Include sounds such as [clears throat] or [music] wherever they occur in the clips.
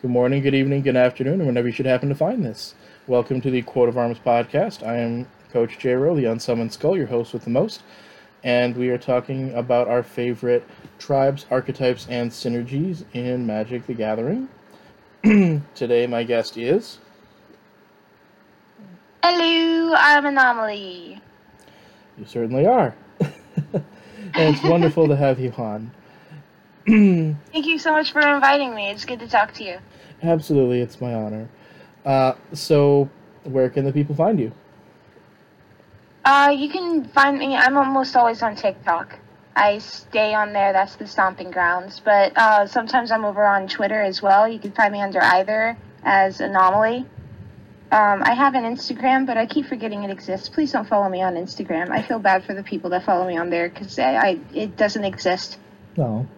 Good morning, good evening, good afternoon, whenever you should happen to find this. Welcome to the Quote of Arms podcast. I am Coach J. Rowe, the Unsummoned Skull, your host with the most, and we are talking about our favorite tribes, archetypes, and synergies in Magic the Gathering. [clears throat] Today, my guest is. Hello, I'm Anomolee. You certainly are. [laughs] and it's wonderful to have you on. [clears throat] Thank you so much for inviting me. It's good to talk to you. Absolutely, it's my honor. Uh, so, where can the people find you? Uh, you can find me. I'm almost always on TikTok. I stay on there. That's the stomping grounds. But uh, sometimes I'm over on Twitter as well. You can find me under either as Anomolee. Um, I have an Instagram, but I keep forgetting it exists. Please don't follow me on Instagram. I feel bad for the people that follow me on there because I, I it doesn't exist. No.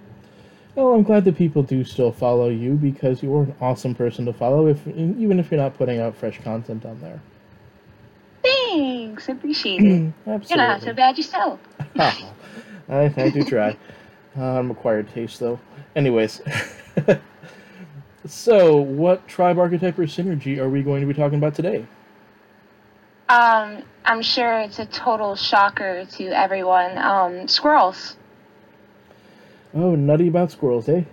Well, I'm glad that people do still follow you because you're an awesome person to follow, if even if you're not putting out fresh content on there. Thanks, appreciate it. Absolutely. [clears throat] You're not so bad yourself. [laughs] I, I do try. Uh, I'm acquired taste, though. Anyways, [laughs] so what tribe archetype or synergy are we going to be talking about today? Um, I'm sure it's a total shocker to everyone. Um, squirrels. Oh, nutty about squirrels, eh?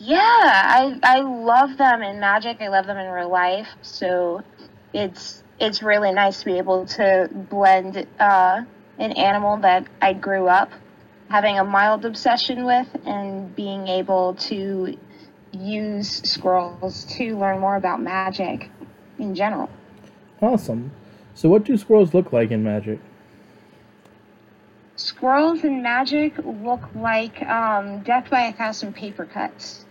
Yeah, I I love them in Magic. I love them in real life. So it's it's really nice to be able to blend uh, an animal that I grew up having a mild obsession with and being able to use squirrels to learn more about magic in general. Awesome. So, what do squirrels look like in Magic? Squirrels and Magic look like um, Death by a Thousand Paper Cuts,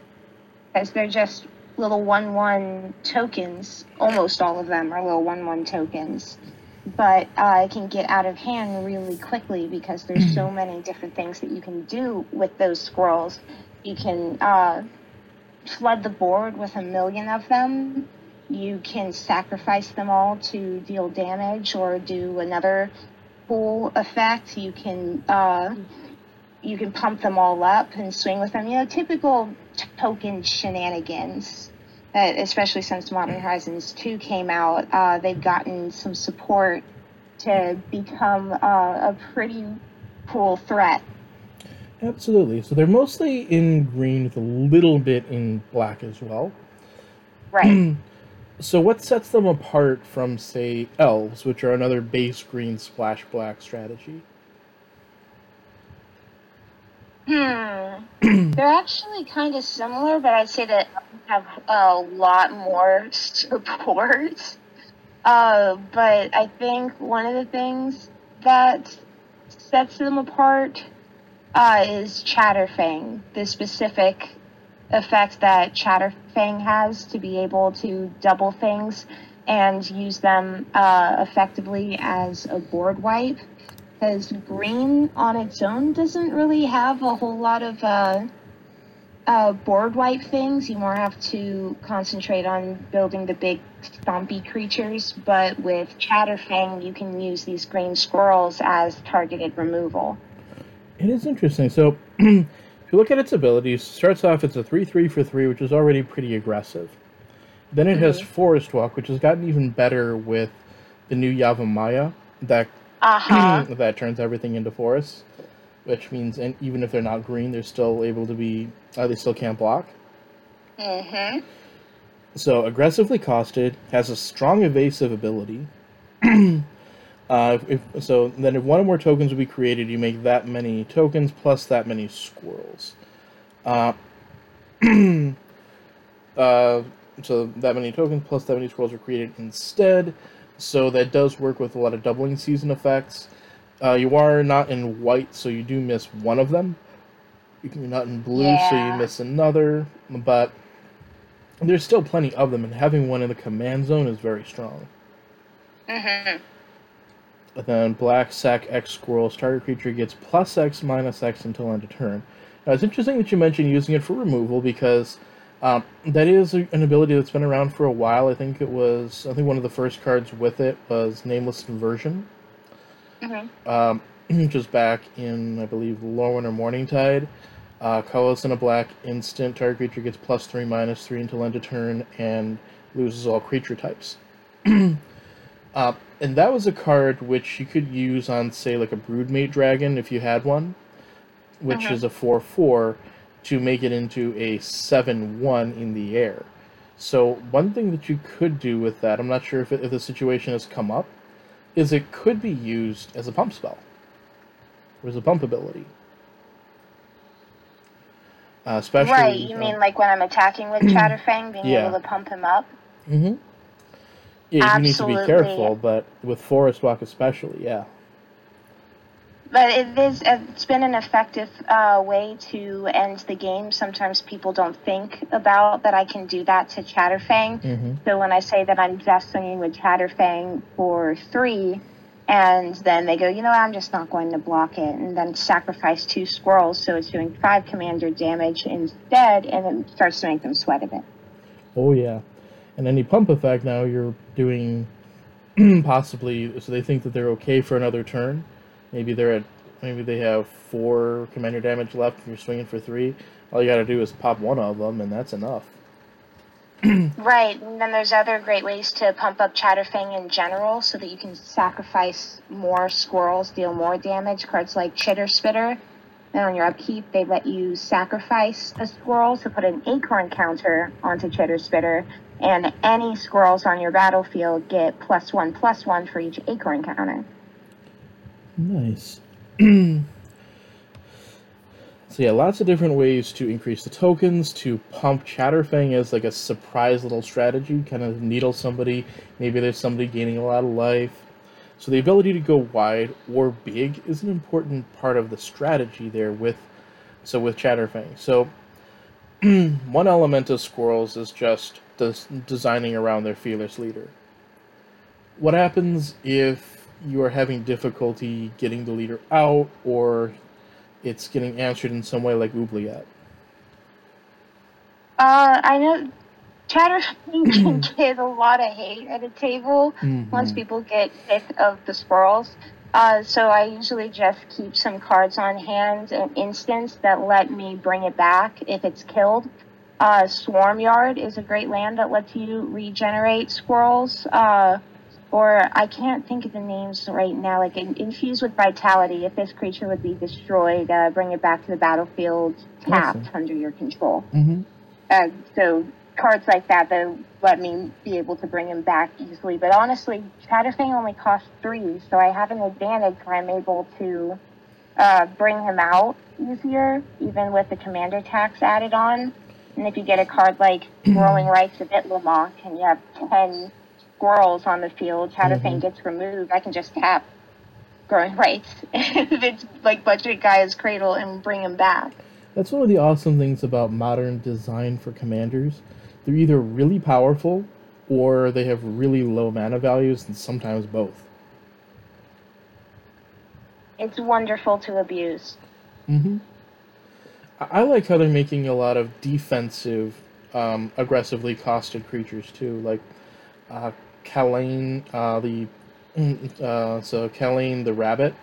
as they're just little one-one tokens. Almost all of them are little one-one tokens, but uh, it can get out of hand really quickly because there's so many different things that you can do with those squirrels. You can uh, flood the board with a million of them. You can sacrifice them all to deal damage or do another cool effect. You can uh, you can pump them all up and swing with them. You know, typical token shenanigans. That especially since Modern Horizons 2 came out, uh, they've gotten some support to become uh, a pretty cool threat. Absolutely. So, they're mostly in green with a little bit in black as well. Right. [clears throat] So, what sets them apart from, say, elves, which are another base green splash black strategy? Hmm. They're actually kind of similar, but I'd say that have a lot more [laughs] support. Uh, but I think one of the things that sets them apart uh, is Chatterfang, the specific effect that Chatterfang has to be able to double things and use them uh, effectively as a board wipe because green on its own doesn't really have a whole lot of uh, uh, board wipe things. You more have to concentrate on building the big stompy creatures, but with Chatterfang, you can use these green squirrels as targeted removal. It is interesting. So, [clears throat] if you look at its abilities, it starts off it's a 3 3 for 3, which is already pretty aggressive. Then it has Forest Walk, which has gotten even better with the new Yavimaya that Uh huh. [clears throat] that turns everything into forests, which means and even if they're not green, they're still able to be. Uh, they still can't block. mm-hmm. So aggressively costed, has a strong evasive ability. [clears throat] uh, if, so then, if one or more tokens will be created, you make that many tokens plus that many squirrels. Uh, [clears throat] uh, so that many tokens plus that many squirrels are created instead. So that does work with a lot of doubling season effects. Uh, you are not in white, so you do miss one of them. You're not in blue, so you miss another. But there's still plenty of them, and having one in the command zone is very strong. Mm-hmm. And then black sack X squirrel target creature gets plus X minus X until end of turn. Now it's interesting that you mentioned using it for removal because um, that is an ability that's been around for a while. I think it was I think one of the first cards with it was Nameless Inversion, Mm-hmm. um, [clears throat] which was back in I believe Lorwyn or Morningtide. Uh, colorless and a black instant. Target creature gets plus three, minus three until end of turn, and loses all creature types. [clears throat] uh, and that was a card which you could use on, say, like a Broodmate Dragon if you had one, which Mhm. is a four four, to make it into a seven one in the air. So one thing that you could do with that, I'm not sure if, it, if the situation has come up, is it could be used as a pump spell. Or as a pump ability. Uh, especially right, you uh, mean like when I'm attacking with Chatterfang, being Yeah. able to pump him up? hmm Yeah, you need to be careful, but with Forest Walk especially, yeah. But it is, it's been an effective uh, way to end the game. Sometimes people don't think about that I can do that to Chatterfang. hmm So when I say that I'm just swinging with Chatterfang for three, and then they go, you know, I'm just not going to block it, and then sacrifice two squirrels, so it's doing five commander damage instead, and it starts to make them sweat a bit. Oh yeah, and any pump effect now you're doing [clears throat] possibly so they think that they're okay for another turn. Maybe they're at maybe they have four commander damage left and you're swinging for three. All you got to do is pop one of them and that's enough. [clears throat] Right, and then there's other great ways to pump up Chatterfang in general so that you can sacrifice more squirrels, deal more damage. Cards like Chitterspitter, and on your upkeep, they let you sacrifice a squirrel to put an acorn counter onto Chitterspitter, and any squirrels on your battlefield get plus one, plus one for each acorn counter. Nice. [clears throat] so yeah, lots of different ways to increase the tokens, to pump Chatterfang as like a surprise little strategy, kind of needle somebody. Maybe there's somebody gaining a lot of life. So the ability to go wide or big is an important part of the strategy there with so with Chatterfang. So [clears throat] one element of squirrels is just des- designing around their fearless leader. What happens if you are having difficulty getting the leader out or it's getting answered in some way like Oubliette? Uh, I know Chatterfang can [clears throat] get a lot of hate at a table. once Mhm. people get sick of the squirrels. Uh, so I usually just keep some cards on hand in instance that let me bring it back if it's killed. Uh, Swarmyard is a great land that lets you regenerate squirrels. Uh, or I can't think of the names right now. Like in, infused with vitality, if this creature would be destroyed, uh, bring it back to the battlefield tapped Awesome. under your control. Mhm. Uh, so cards like that that let me be able to bring him back easily. But honestly, Chatterfang only costs three, so I have an advantage where I'm able to uh, bring him out easier, even with the commander tax added on. And if you get a card like Growing Rites of Itlimoc and you have 10 squirrels on the field, Chatterfang Mhm. gets removed, I can just tap Growing Rites [laughs] if it's like Budget Gaea's Cradle and bring him back. That's one of the awesome things about modern design for commanders. They're either really powerful or they have really low mana values, and sometimes both. It's wonderful to abuse. hmm I, like how they're making a lot of defensive, um, aggressively costed creatures too, like uh, Kalain, uh, the [clears throat] uh, so Kalain the rabbit.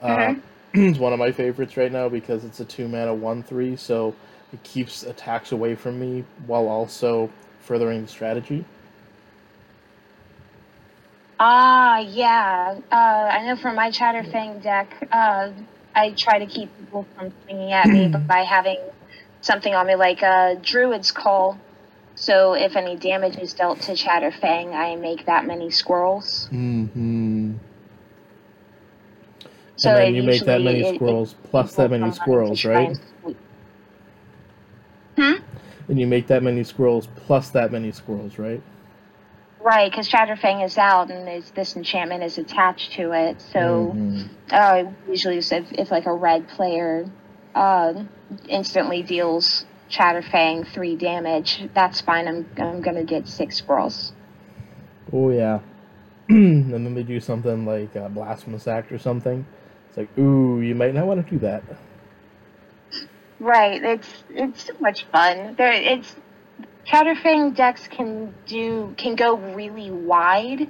Uh, [clears throat] is one of my favorites right now because it's a two mana one three, so it keeps attacks away from me while also furthering the strategy. Ah, yeah. Uh, I know from my Chatterfang deck, uh, I try to keep people from swinging at me by having something on me like a Druid's Call. So if any damage is dealt to Chatterfang, I make that many squirrels. Mm-hmm. So and then you make that many it- it- squirrels plus that many squirrels, right? Hmm? And you make that many squirrels plus that many squirrels, right? Right, because Chatterfang is out and is, this enchantment is attached to it. So Mhm. uh, usually if, if like a red player uh, instantly deals Chatterfang three damage, that's fine. I'm, I'm going to get six squirrels. Oh yeah. [clears throat] and then they do something like uh, blasphemous act or something. It's like, ooh, you might not want to do that. Right, it's it's so much fun. There, it's Chatterfang decks can do can go really wide,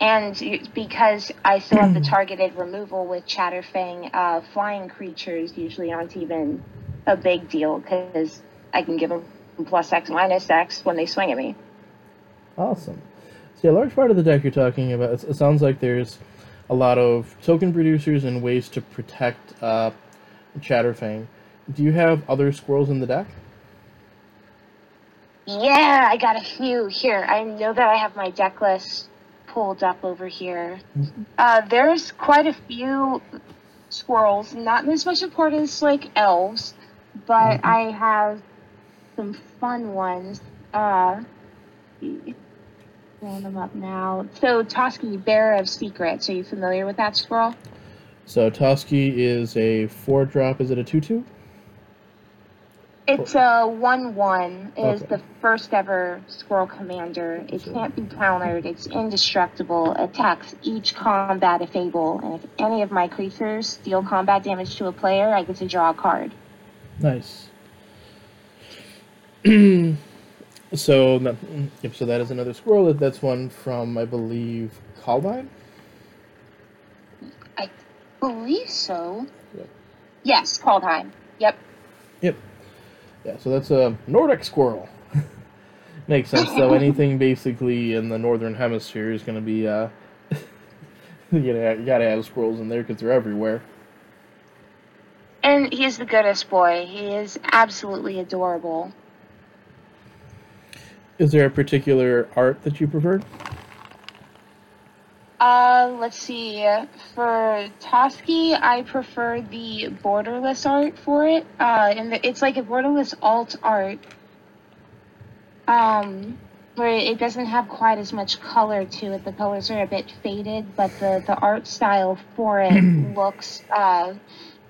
And because I still have the [clears throat] targeted removal with Chatterfang, uh, flying creatures usually aren't even a big deal because I can give them plus X minus X when they swing at me. Awesome. So, yeah, a large part of the deck you're talking about, it, it sounds like there's a lot of token producers and ways to protect uh, Chatterfang. Do you have other squirrels in the deck? Yeah, I got a few here. I know that I have my deck list pulled up over here. Uh, there's quite a few squirrels, not as much importance like elves, but Mhm. I have some fun ones. Uh, pulling them up now. So Toski, Bearer of Secrets. Are you familiar with that squirrel? So, Toski is a 4 drop. Is it a 2 2? It's a one-one. Is Okay. the first ever squirrel commander. It Sure. can't be countered. It's indestructible. Attacks each combat if able, and if any of my creatures deal combat damage to a player, I get to draw a card. Nice. [clears throat] so, that, yep, so that is another squirrel. That's one from, I believe, Kaldheim? I believe so. Yep. Yes, Kaldheim. Yep. Yep. Yeah, so that's a Nordic squirrel. [laughs] Makes sense, though. [laughs] Anything basically in the northern hemisphere is going to be, uh, you [laughs] know, you gotta have squirrels in there because they're everywhere. And he's the goodest boy. He is absolutely adorable. Is there a particular art that you prefer? Uh, let's see. For Toski, I prefer the borderless art for it. Uh, and the, it's like a borderless alt art. Um, where it doesn't have quite as much color to it. The colors are a bit faded, but the the art style for it [clears throat] looks uh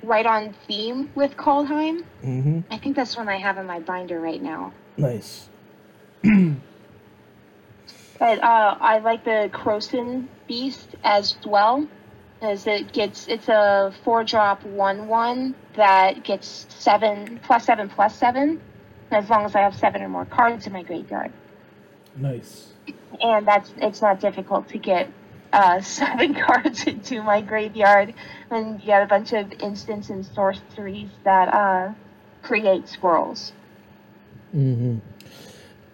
right on theme with Kaldheim. Mm-hmm. I think that's one I have in my binder right now. Nice. [clears throat] But uh, I like the Krosan Beast as well, as it gets it's a four drop one one that gets seven plus seven plus seven, as long as I have seven or more cards in my graveyard, Nice. and that's it's not difficult to get uh, [laughs] seven cards into my graveyard, and you get a bunch of instants and sorceries that uh, create squirrels. Mm-hmm.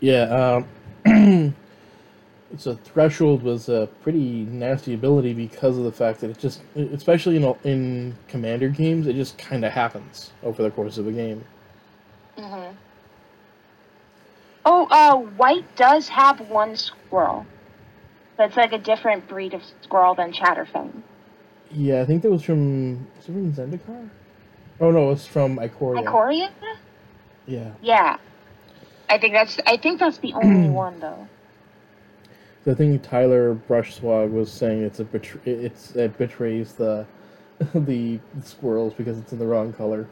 Yeah, um, [clears throat] [clears throat] so Threshold was a pretty nasty ability because of the fact that it just, especially in, in Commander games, it just kind of happens over the course of a game. hmm Oh, uh, white does have one squirrel. But it's like a different breed of squirrel than Chatterfang. Yeah, I think that was from, was it from Zendikar? Oh no, it's from Ikoria. Ikoria? Yeah. Yeah. I think that's I think that's the only [clears throat] one though. So I think Tyler Brushswag was saying it's a betray- it's it betrays the [laughs] the squirrels because it's in the wrong color.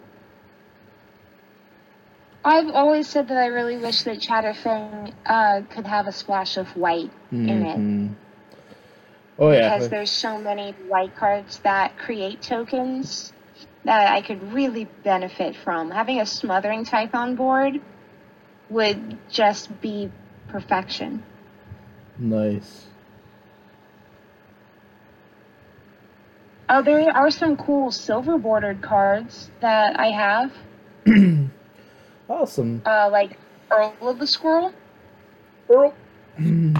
I've always said that I really wish that Chatterfang uh, could have a splash of white in it. Mhm. Oh yeah. Because there's so many white cards that create tokens that I could really benefit from. Having a Smothering Tithe on board would just be perfection. Nice. Oh, there are some cool silver bordered cards that I have, [clears throat] Awesome. uh, like Earl of the Squirrel. Earl. [clears throat]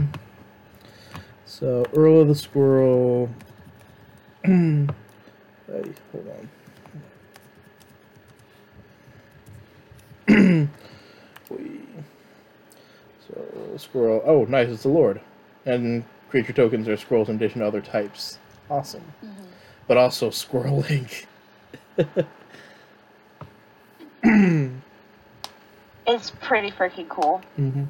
so Earl of the Squirrel. [clears throat] hey, hold on. So squirrel. Oh, nice! It's a lord, and creature tokens are squirrels in addition to other types. Awesome, but also squirrel link. [laughs] It's pretty freaking cool. Mm-hmm.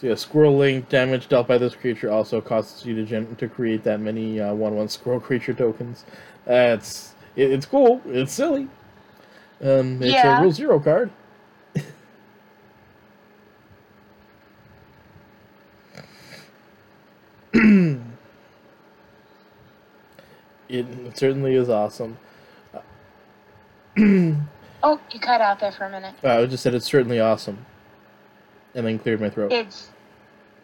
So yeah, squirrel link damage dealt by this creature also causes you to gen- to create that many uh, one one squirrel [laughs] creature tokens. That's it, it's cool. It's silly. Um, it's Yeah. a rule zero card. It, certainly is awesome. Oh, you cut out there for a minute. Uh, I just said it's certainly awesome, and then cleared my throat. It's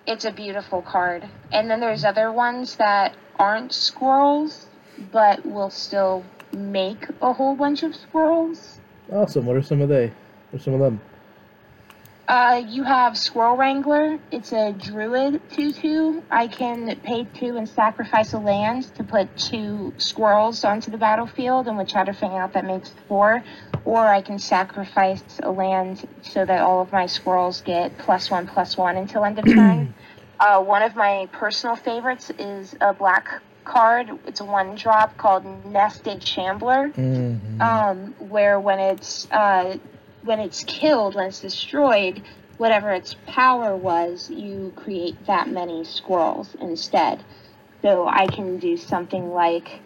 it's a beautiful card. And then there's other ones that aren't squirrels, but will still make a whole bunch of squirrels. Awesome. What are some of they? What are some of them? Uh, you have Squirrel Wrangler. It's a druid 2 2. I can pay two and sacrifice a land to put two squirrels onto the battlefield, and with Chatterfang out, that makes four. Or I can sacrifice a land so that all of my squirrels get plus one, plus one until end of [clears throat] turn. uh, one of my personal favorites is a black card. It's a one drop called Nested Shambler, Mm-hmm. um, where when it's uh, when it's killed, when it's destroyed, whatever its power was, you create that many squirrels instead. So I can do something like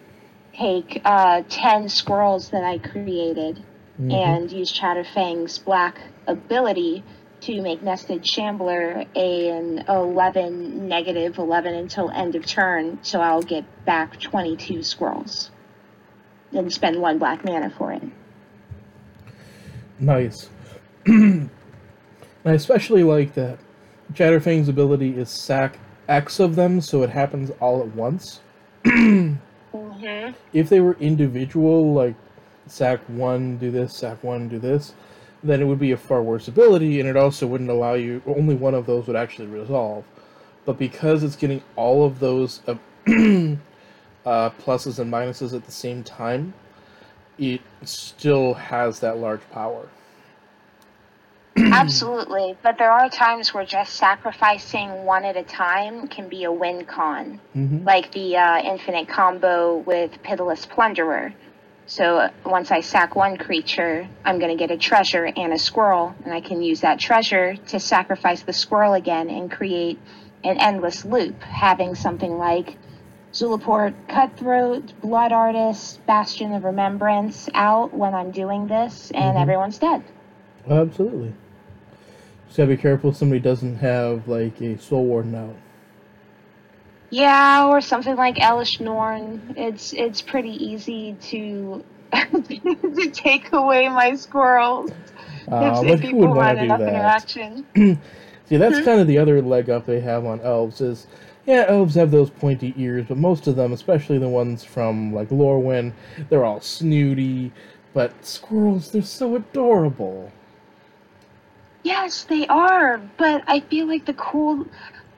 take uh, 10 squirrels that I created Mhm. and use Chatterfang's black ability to make Nested Shambler an 11 negative 11 until end of turn, so I'll get back 22 squirrels. And spend one black mana for it. Nice. [clears throat] I especially like that Chatterfang's ability is sack X of them, so it happens all at once. [clears throat] Mm-hmm. If they were individual, like sack one, do this, sack one, do this, then it would be a far worse ability, and it also wouldn't allow you. Only one of those would actually resolve. But because it's getting all of those uh, [clears throat] uh, pluses and minuses at the same time, it still has that large power. Absolutely, but there are times where just sacrificing one at a time can be a win con, hmm like the uh, infinite combo with Pitiless Plunderer. So uh, once I sack one creature, I'm going to get a treasure and a squirrel, and I can use that treasure to sacrifice the squirrel again and create an endless loop, having something like Zulaport Cutthroat, Blood Artist, Bastion of Remembrance out when I'm doing this, and Mhm. everyone's dead. Absolutely. Just gotta be careful somebody doesn't have like a soul warden out. Yeah, or something like Elesh Norn. It's it's pretty easy to [laughs] to take away my squirrels Uh, if, if people want want enough that? interaction. [clears throat] See, that's Hmm? kind of the other leg up they have on elves is, yeah, elves have those pointy ears, but most of them, especially the ones from like Lorwyn, they're all snooty. But squirrels, they're so adorable. Yes, they are, but I feel like the cool,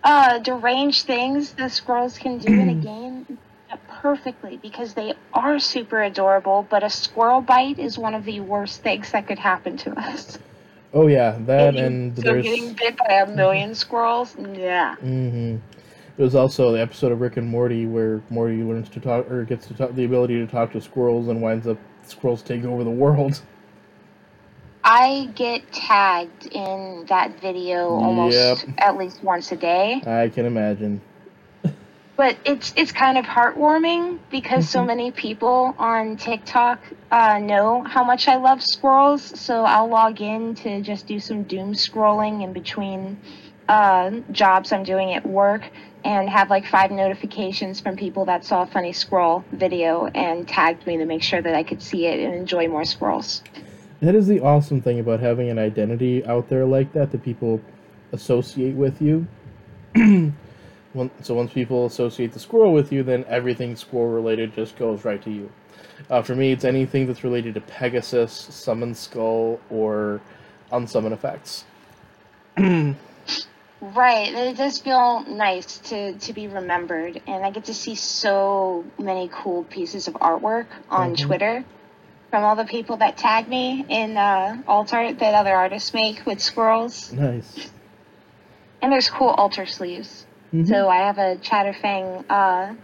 uh, deranged things the squirrels can do in a [clears throat] game perfectly because they are super adorable. But a squirrel bite is one of the worst things that could happen to us. Oh yeah, that Getting- and so there's. getting bit by a million [laughs] squirrels, yeah. There's also the episode of Rick and Morty where Morty learns to talk or gets to talk the ability to talk to squirrels and winds up squirrels taking over the world. [laughs] I get tagged in that video almost Yep. at least once a day. I can imagine. But it's it's kind of heartwarming because so Mhm. many people on TikTok uh, know how much I love squirrels. So I'll log in to just do some doom scrolling in between uh, jobs I'm doing at work and have like five notifications from people that saw a funny squirrel video and tagged me to make sure that I could see it and enjoy more squirrels. That is the awesome thing about having an identity out there like that that people associate with you. [clears throat] So once people associate the squirrel with you, then everything squirrel related just goes right to you. Uh, for me, it's anything that's related to Pegasus, Summon Skull, or Unsummon effects. [clears throat] Right. It does feel nice to, to be remembered. And I get to see so many cool pieces of artwork on Mhm. Twitter from all the people that tag me in uh, alt art that other artists make with squirrels. Nice. And there's cool altar sleeves. Mhm. So I have a Chatterfang uh,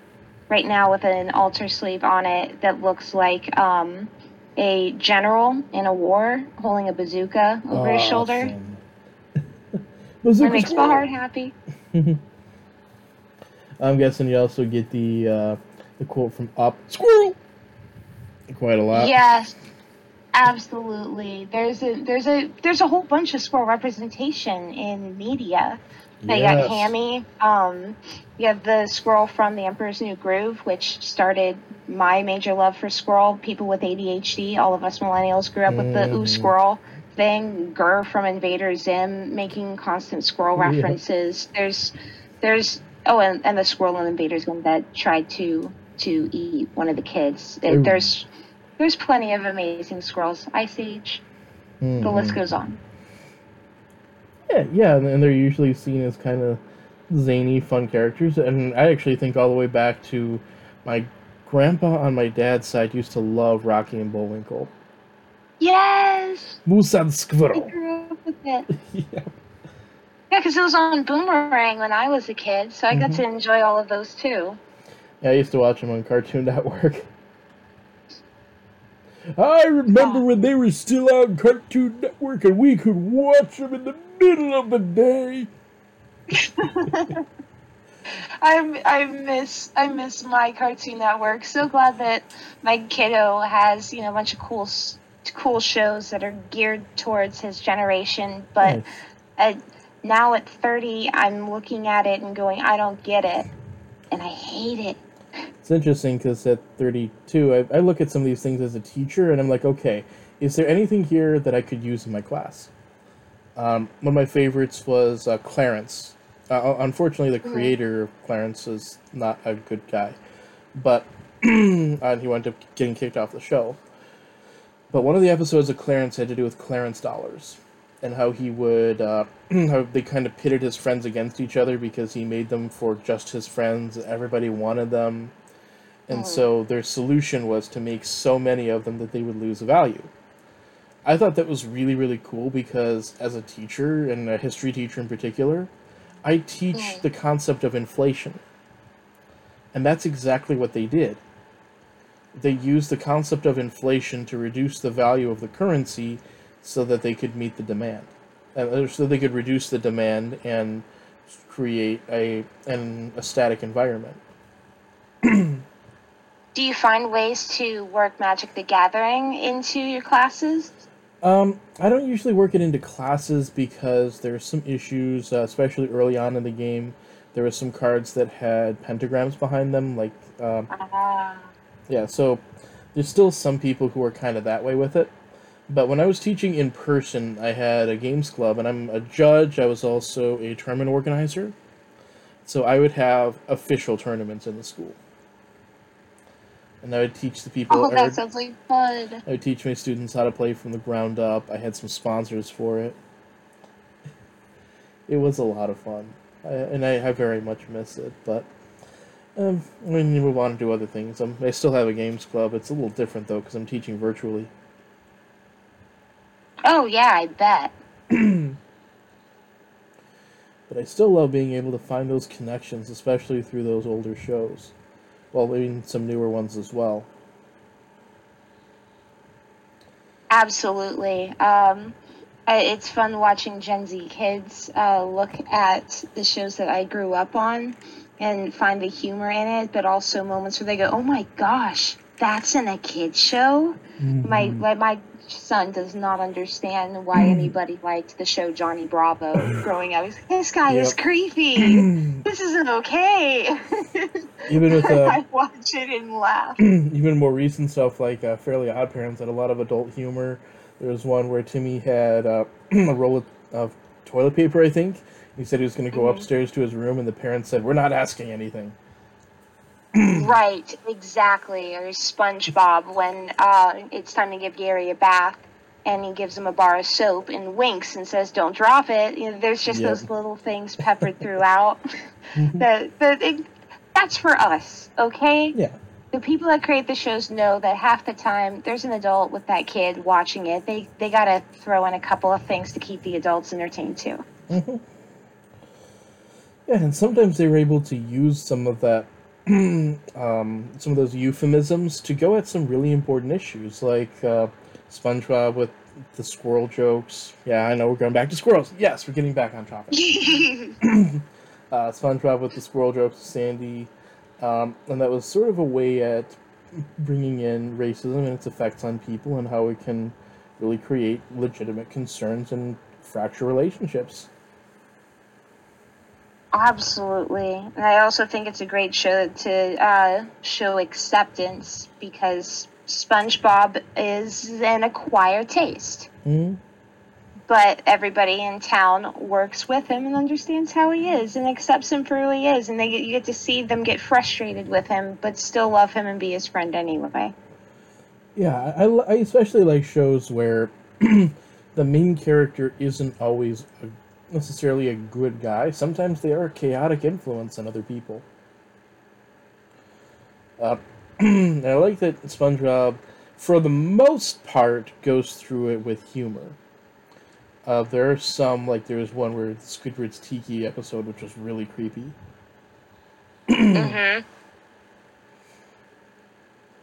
right now with an altar sleeve on it that looks like um, a general in a war holding a bazooka over his shoulder. Awesome. That Bazooka makes my heart happy. [laughs] I'm guessing you also get the uh, the quote from Up Squirrel quite a lot. Yes, absolutely. There's a there's a there's a whole bunch of squirrel representation in media. Now, You got Hammy. Um, you have the squirrel from The Emperor's New Groove, which started my major love for squirrel. People with ADHD, all of us millennials grew up with the ooh Mhm. squirrel thing. GIR from Invader Zim making constant squirrel Yeah. references. There's, there's oh, and, and the squirrel in Invader Zim that tried to to eat one of the kids. It- there's there's plenty of amazing squirrels. Ice Age. The list Mhm. goes on. Yeah, yeah, and and they're usually seen as kind of zany, fun characters. And I actually think all the way back to my grandpa on my dad's side used to love Rocky and Bullwinkle. Yes, Musan Squirrel. I grew up with it. [laughs] yeah. Yeah, because it was on Boomerang when I was a kid, so I got Mhm. to enjoy all of those too. yeah, I used to watch them on Cartoon [laughs] Network. I remember when they were still on Cartoon Network and we could watch them in the middle of the day. [laughs] I I miss I miss my Cartoon Network. So glad that my kiddo has you know a bunch of cool cool shows that are geared towards his generation. But now at thirty, I'm looking at it and going, I don't get it, and I hate it. It's interesting because at 32, I, I look at some of these things as a teacher and I'm like, okay, is there anything here that I could use in my class? Um, one of my favorites was uh, Clarence. Uh, unfortunately, the Mhm. creator of Clarence is not a good guy, but [clears throat] and he wound up getting kicked off the show. But one of the episodes of Clarence had to do with Clarence dollars and how he would uh, [clears throat] how they kind of pitted his friends against each other because he made them for just his friends. Everybody wanted them, and Mm. so their solution was to make so many of them that they would lose value. I thought that was really really cool because as a teacher and a history teacher in particular, I teach Mm. the concept of inflation. And that's exactly what they did. They used the concept of inflation to reduce the value of the currency so that they could meet the demand. Uh, so they could reduce the demand and create a an, a static environment. [clears throat] Do you find ways to work Magic the Gathering into your classes? Um, I don't usually work it into classes because there's some issues, uh, especially early on in the game. There were some cards that had pentagrams behind them, like um, Ah. Yeah, so there's still some people who are kind of that way with it. But when I was teaching in person, I had a games club, and I'm a judge. I was also a tournament organizer. So I would have official tournaments in the school. And I would teach the people. Oh, that would- sounds like fun. I would teach my students how to play from the ground up. I had some sponsors for it. [laughs] It was a lot of fun, I, and I, I very much miss it. But um, when you move on to do other things, um, I still have a games club. It's a little different though because I'm teaching virtually. Oh yeah, I bet. [clears throat] But I still love being able to find those connections, especially through those older shows. Well, even some newer ones as well. Absolutely. Um, it's fun watching Gen Z kids uh, look at the shows that I grew up on and find the humor in it, but also moments where they go, "Oh my gosh, that's in a kid show." My like my son does not understand why anybody liked the show Johnny Bravo [laughs] growing up. He's like, this guy is creepy. [clears throat] this isn't okay. even with uh, [laughs] I watch it and laugh. [clears throat] even more recent stuff like uh, Fairly Odd Parents had a lot of adult humor. There was one where Timmy had uh, [clears throat] a roll of, of toilet paper, I think. He said he was going to go Mhm. upstairs to his room, and the parents said, "We're not asking anything." Right, exactly. Or SpongeBob when uh, it's time to give Gary a bath, and he gives him a bar of soap and winks and says, "Don't drop it." You know, there's just those little things peppered throughout. [laughs] [laughs] that that it, that's for us, okay? Yeah, The people that create the shows know that half the time there's an adult with that kid watching it. They they gotta throw in a couple of things to keep the adults entertained too. Yeah, and sometimes they were able to use some of that, [clears throat] um, some of those euphemisms to go at some really important issues, like uh, SpongeBob with the squirrel jokes. Yeah, I know we're going back to squirrels. Yes, we're getting back on topic. [laughs] uh, SpongeBob with the squirrel jokes, Sandy, um, and that was sort of a way at bringing in racism and its effects on people and how it can really create legitimate concerns and fracture relationships. Absolutely. And I also think it's a great show to uh, show acceptance because SpongeBob is an acquired taste. hmm but everybody in town works with him and understands how he is and accepts him for who he is and they get, you get to see them get frustrated with him but still love him and be his friend anyway Yeah, I, I especially like shows where [clears throat] the main character isn't always a, necessarily a good guy. Sometimes they are a chaotic influence on other people. Uh, [clears throat] I like that SpongeBob, for the most part, goes through it with humor. Uh, there are some, like there was one where Squidward's Tiki episode, which was really creepy. mm-hmm. And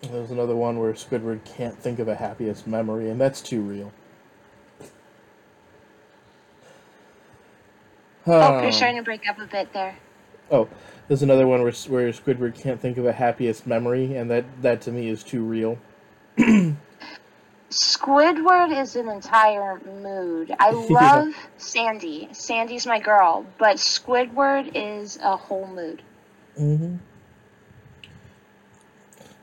[clears throat] there was another one where Squidward can't think of a happiest memory, and that's too real. Oh you're starting to break up a bit there Oh, there's another one where, where Squidward can't think of a happiest memory, and that, that to me is too real. [clears throat] Squidward is an entire mood. I [laughs] love Sandy. Sandy's my girl, but Squidward is a whole mood. Mm-hmm.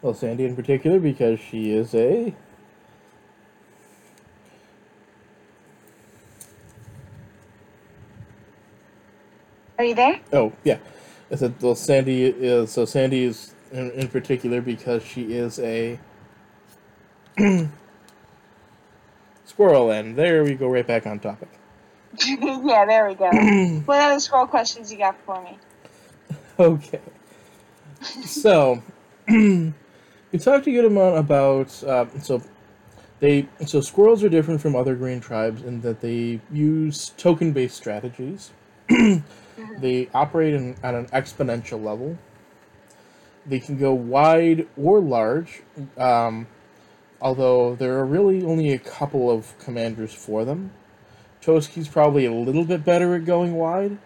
Well, Sandy in particular, because she is a. Are you there? Oh, yeah. I said, well, Sandy is. So Sandy is in, in particular because she is a. [clears throat] squirrel, and there we go right back on topic. [laughs] yeah, there we go. [clears throat] what other squirrel questions you got for me? Okay. So, [clears throat] we talked good amount about uh, so they so squirrels are different from other green tribes in that they use token-based strategies. [clears throat] they operate in, at an exponential level. They can go wide or large, um, although there are really only a couple of commanders for them. Toski's probably a little bit better at going wide,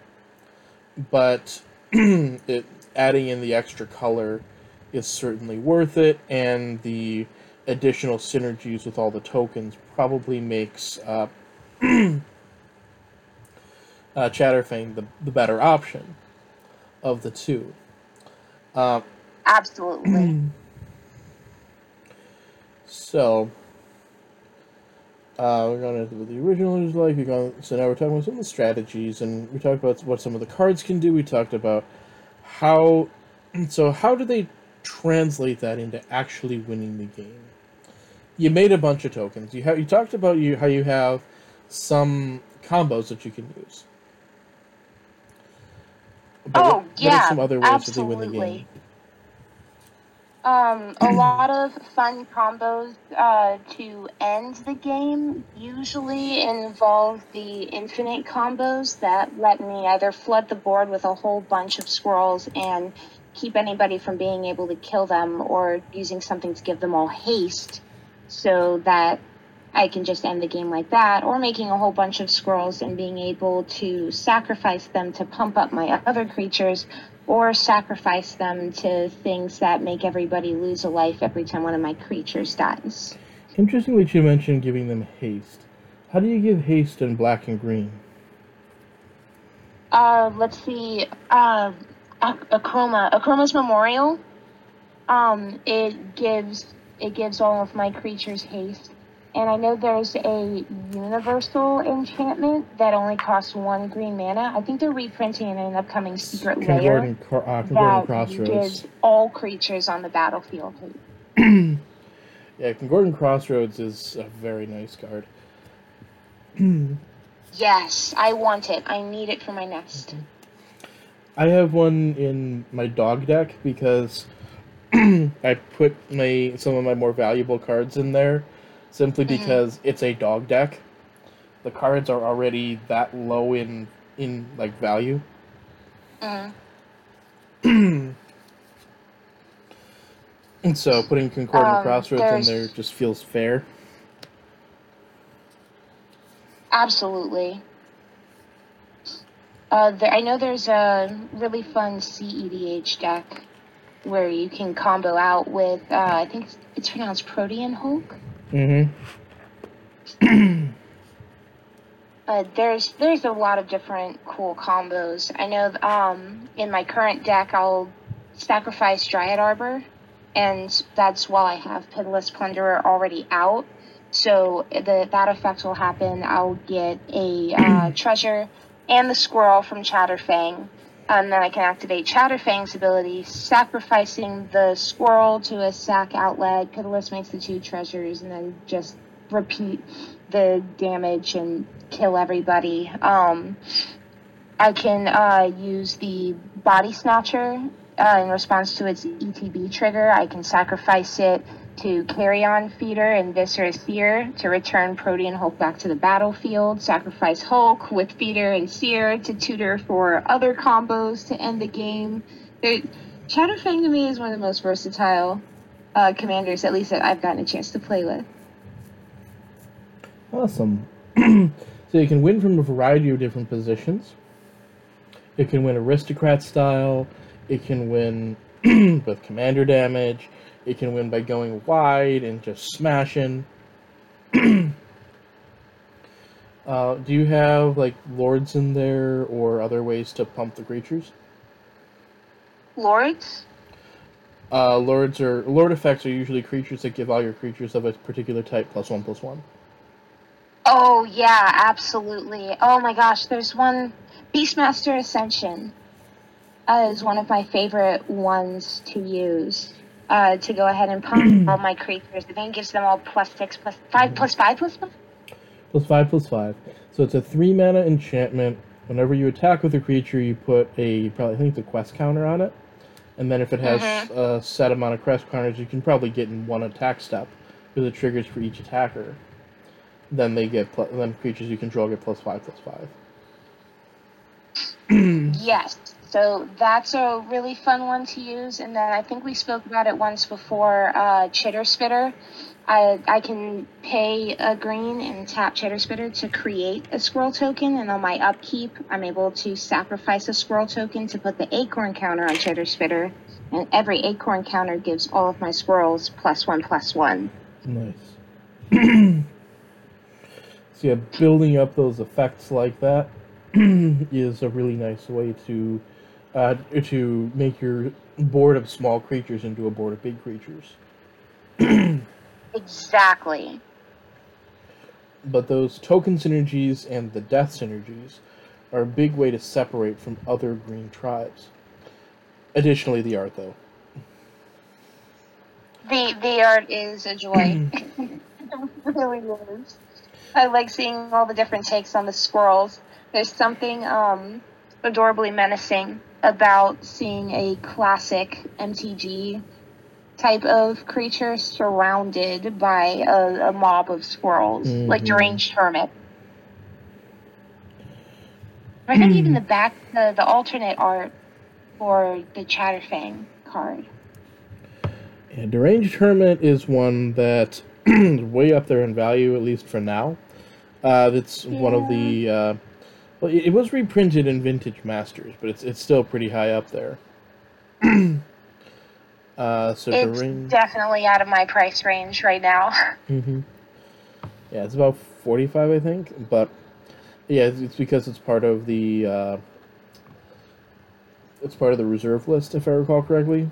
but [clears throat] it adding in the extra color is certainly worth it, and the additional synergies with all the tokens probably makes uh, [clears throat] uh, Chatterfang the, the better option of the two. Uh, Absolutely. [clears throat] so, uh, we're going to what the original is like. We're going so now we're talking about some of the strategies, and we talked about what some of the cards can do. We talked about how. [clears throat] So, how do they translate that into actually winning the game? You made a bunch of tokens. You have you talked about you how you have some combos that you can use. But Oh, what, what yeah, are some other ways that they win the absolutely. game? Um, a lot of fun combos uh, to end the game usually involve the infinite combos that let me either flood the board with a whole bunch of squirrels and keep anybody from being able to kill them, or using something to give them all haste so that I can just end the game like that, or making a whole bunch of squirrels and being able to sacrifice them to pump up my other creatures or sacrifice them to things that make everybody lose a life every time one of my creatures dies. Interesting that you mentioned giving them haste. How do you give haste in black and green? Uh, let's see. Uh, Ac- Akroma, Akroma's Memorial. Um, it gives it gives all of my creatures haste, and I know there's a universal enchantment that only costs one green mana. I think they're reprinting it in an upcoming Secret Lair Concordant, cro- uh, that Crossroads. gives all creatures on the battlefield. [clears throat] Yeah, Concordant Crossroads is a very nice card. [clears throat] Yes, I want it. I need it for my nest. I have one in my dog deck because [clears throat] I put my some of my more valuable cards in there simply Mhm. because it's a dog deck. The cards are already that low in in like value. Mm. And so putting Concordant Um, Crossroads in there just feels fair. Absolutely. Uh, there, I know there's a really fun CEDH deck where you can combo out with, uh, I think it's, it's pronounced Protean Hulk. Mm-hmm. [clears throat] Uh, there's there's a lot of different cool combos. I know um, in my current deck I'll sacrifice Dryad Arbor, and that's while I have Pitiless Plunderer already out. So the, that effect will happen. I'll get a uh, [clears throat] treasure and the squirrel from Chatterfang. And then I can activate Chatterfang's ability, sacrificing the squirrel to a sack outlet. Pitiless makes the two treasures, and then just repeat the damage and kill everybody. Um, I can uh, use the Body Snatcher uh, in response to its ETB trigger. I can sacrifice it to Carrion Feeder and Viscera Seer to return Protean Hulk back to the battlefield, sacrifice Hulk with Feeder and Seer to tutor for other combos to end the game. It, Chatterfang to me is one of the most versatile uh, commanders, at least that I've gotten a chance to play with. Awesome. [clears throat] so you can win from a variety of different positions. It can win aristocrat style. It can win [clears throat] with commander damage. It can win by going wide and just smashing. [clears throat] uh, do you have like lords in there or other ways to pump the creatures? Lords? Uh, lords are lord effects are usually creatures that give all your creatures of a particular type plus one plus one. Oh yeah, absolutely. Oh my gosh, there's one Beastmaster Ascension uh, is one of my favorite ones to use. Uh, to go ahead and pump [clears throat] all my creatures. The game gives them all plus six, plus five, plus five, plus five. Plus five, plus five. So it's a three mana enchantment. Whenever you attack with a creature, you put a probably I think it's a quest counter on it, and then if it has Mhm. a set amount of quest counters, you can probably get in one attack step because it triggers for each attacker. Then they get then creatures you control get plus five, plus five. Yes. So that's a really fun one to use. And then I think we spoke about it once before uh, Chitterspitter. I, I can pay a green and tap Chitterspitter to create a squirrel token. And on my upkeep, I'm able to sacrifice a squirrel token to put the acorn counter on Chitterspitter. And every acorn counter gives all of my squirrels plus one, plus one. Nice. [clears throat] so yeah, building up those effects like that [clears throat] is a really nice way to uh, to make your board of small creatures into a board of big creatures. [clears throat] Exactly. But those token synergies and the death synergies are a big way to separate from other green tribes. Additionally, the art though. The the art is a joy. [clears throat] it really is. I like seeing all the different takes on the squirrels. There's something um, adorably menacing about seeing a classic MTG type of creature surrounded by a, a mob of squirrels, like Mhm. deranged hermit. I think even the back, the, the alternate art for the Chatterfang card. Yeah, Deranged Hermit is one that [clears throat] is way up there in value, at least for now. Uh, that's one of the. Uh, well, it, was reprinted in Vintage Masters, but it's it's still pretty high up there. [clears throat] uh, so It's Deranged. definitely out of my price range right now. [laughs] hmm Yeah, it's about forty-five, I think. But yeah, it's, because it's part of the. Uh, it's part of the reserve list, if I recall correctly.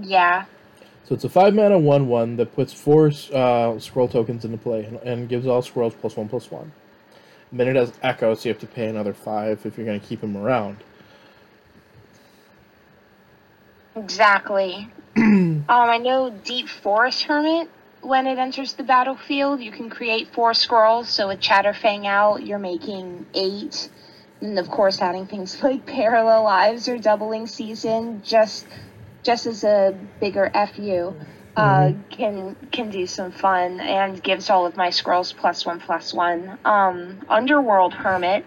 yeah. So it's a five mana one one that puts four uh, squirrel tokens into play and, and gives all squirrels plus one plus one. Then it has echo, so you have to pay another five if you're going to keep him around. Exactly. [clears throat] um, I know Deep Forest Hermit, when it enters the battlefield, you can create four squirrels. So with Chatterfang out, you're making eight. And of course, adding things [laughs] like Parallel Lives or Doubling Season, just just as a bigger fu, uh, can can do some fun and gives all of my squirrels plus one plus one. Um, Underworld Hermit,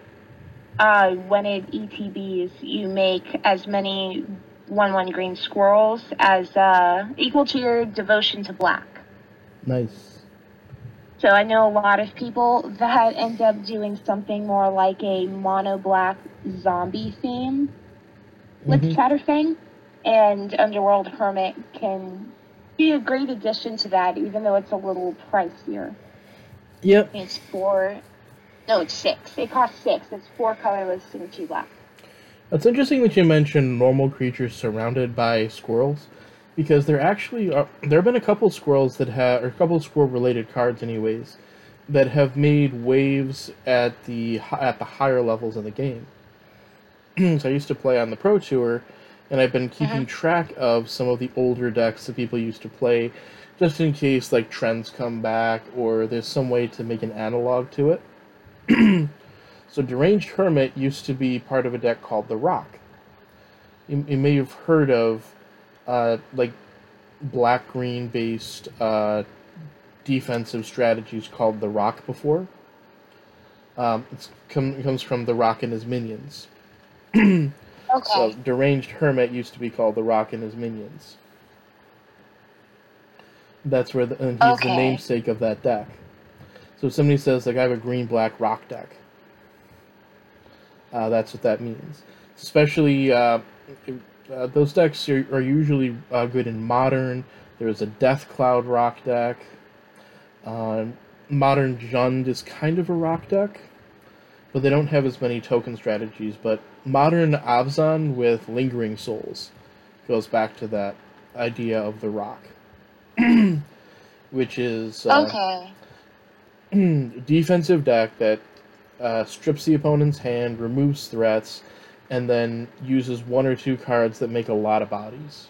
uh, when it ETBs, you make as many one one green squirrels as uh, equal to your devotion to black. Nice. So I know a lot of people that end up doing something more like a mono black zombie theme with Mhm. Chatterfang, and Underworld Hermit can be a great addition to that, even though it's a little pricier. Yep. It's four, no, it's six. It costs six. It's four colorless and two black. It's interesting that you mentioned normal creatures surrounded by squirrels, because there actually are there have been a couple squirrels that have or a couple squirrel related cards anyways that have made waves at the at the higher levels of the game. [clears throat] so I used to play on the Pro Tour, and I've been keeping track of some of the older decks that people used to play, just in case like trends come back or there's some way to make an analog to it. [clears throat] so Deranged Hermit used to be part of a deck called the Rock. You, you may have heard of uh, like black green based uh, defensive strategies called the Rock before. Um, it comes from the Rock and his minions. [clears throat] Okay. So deranged hermit used to be called the Rock and his minions. That's where the, and he's the namesake of that deck. So if somebody says like I have a green black rock deck, uh, that's what that means. Especially uh, uh, those decks are, are usually uh, good in modern. There's a Death Cloud rock deck. Um modern Jund is kind of a rock deck but they don't have as many token strategies. But modern Abzan with Lingering Souls goes back to that idea of the rock, [clears throat] which is uh, okay. [clears throat] defensive deck that uh, strips the opponent's hand, removes threats, and then uses one or two cards that make a lot of bodies.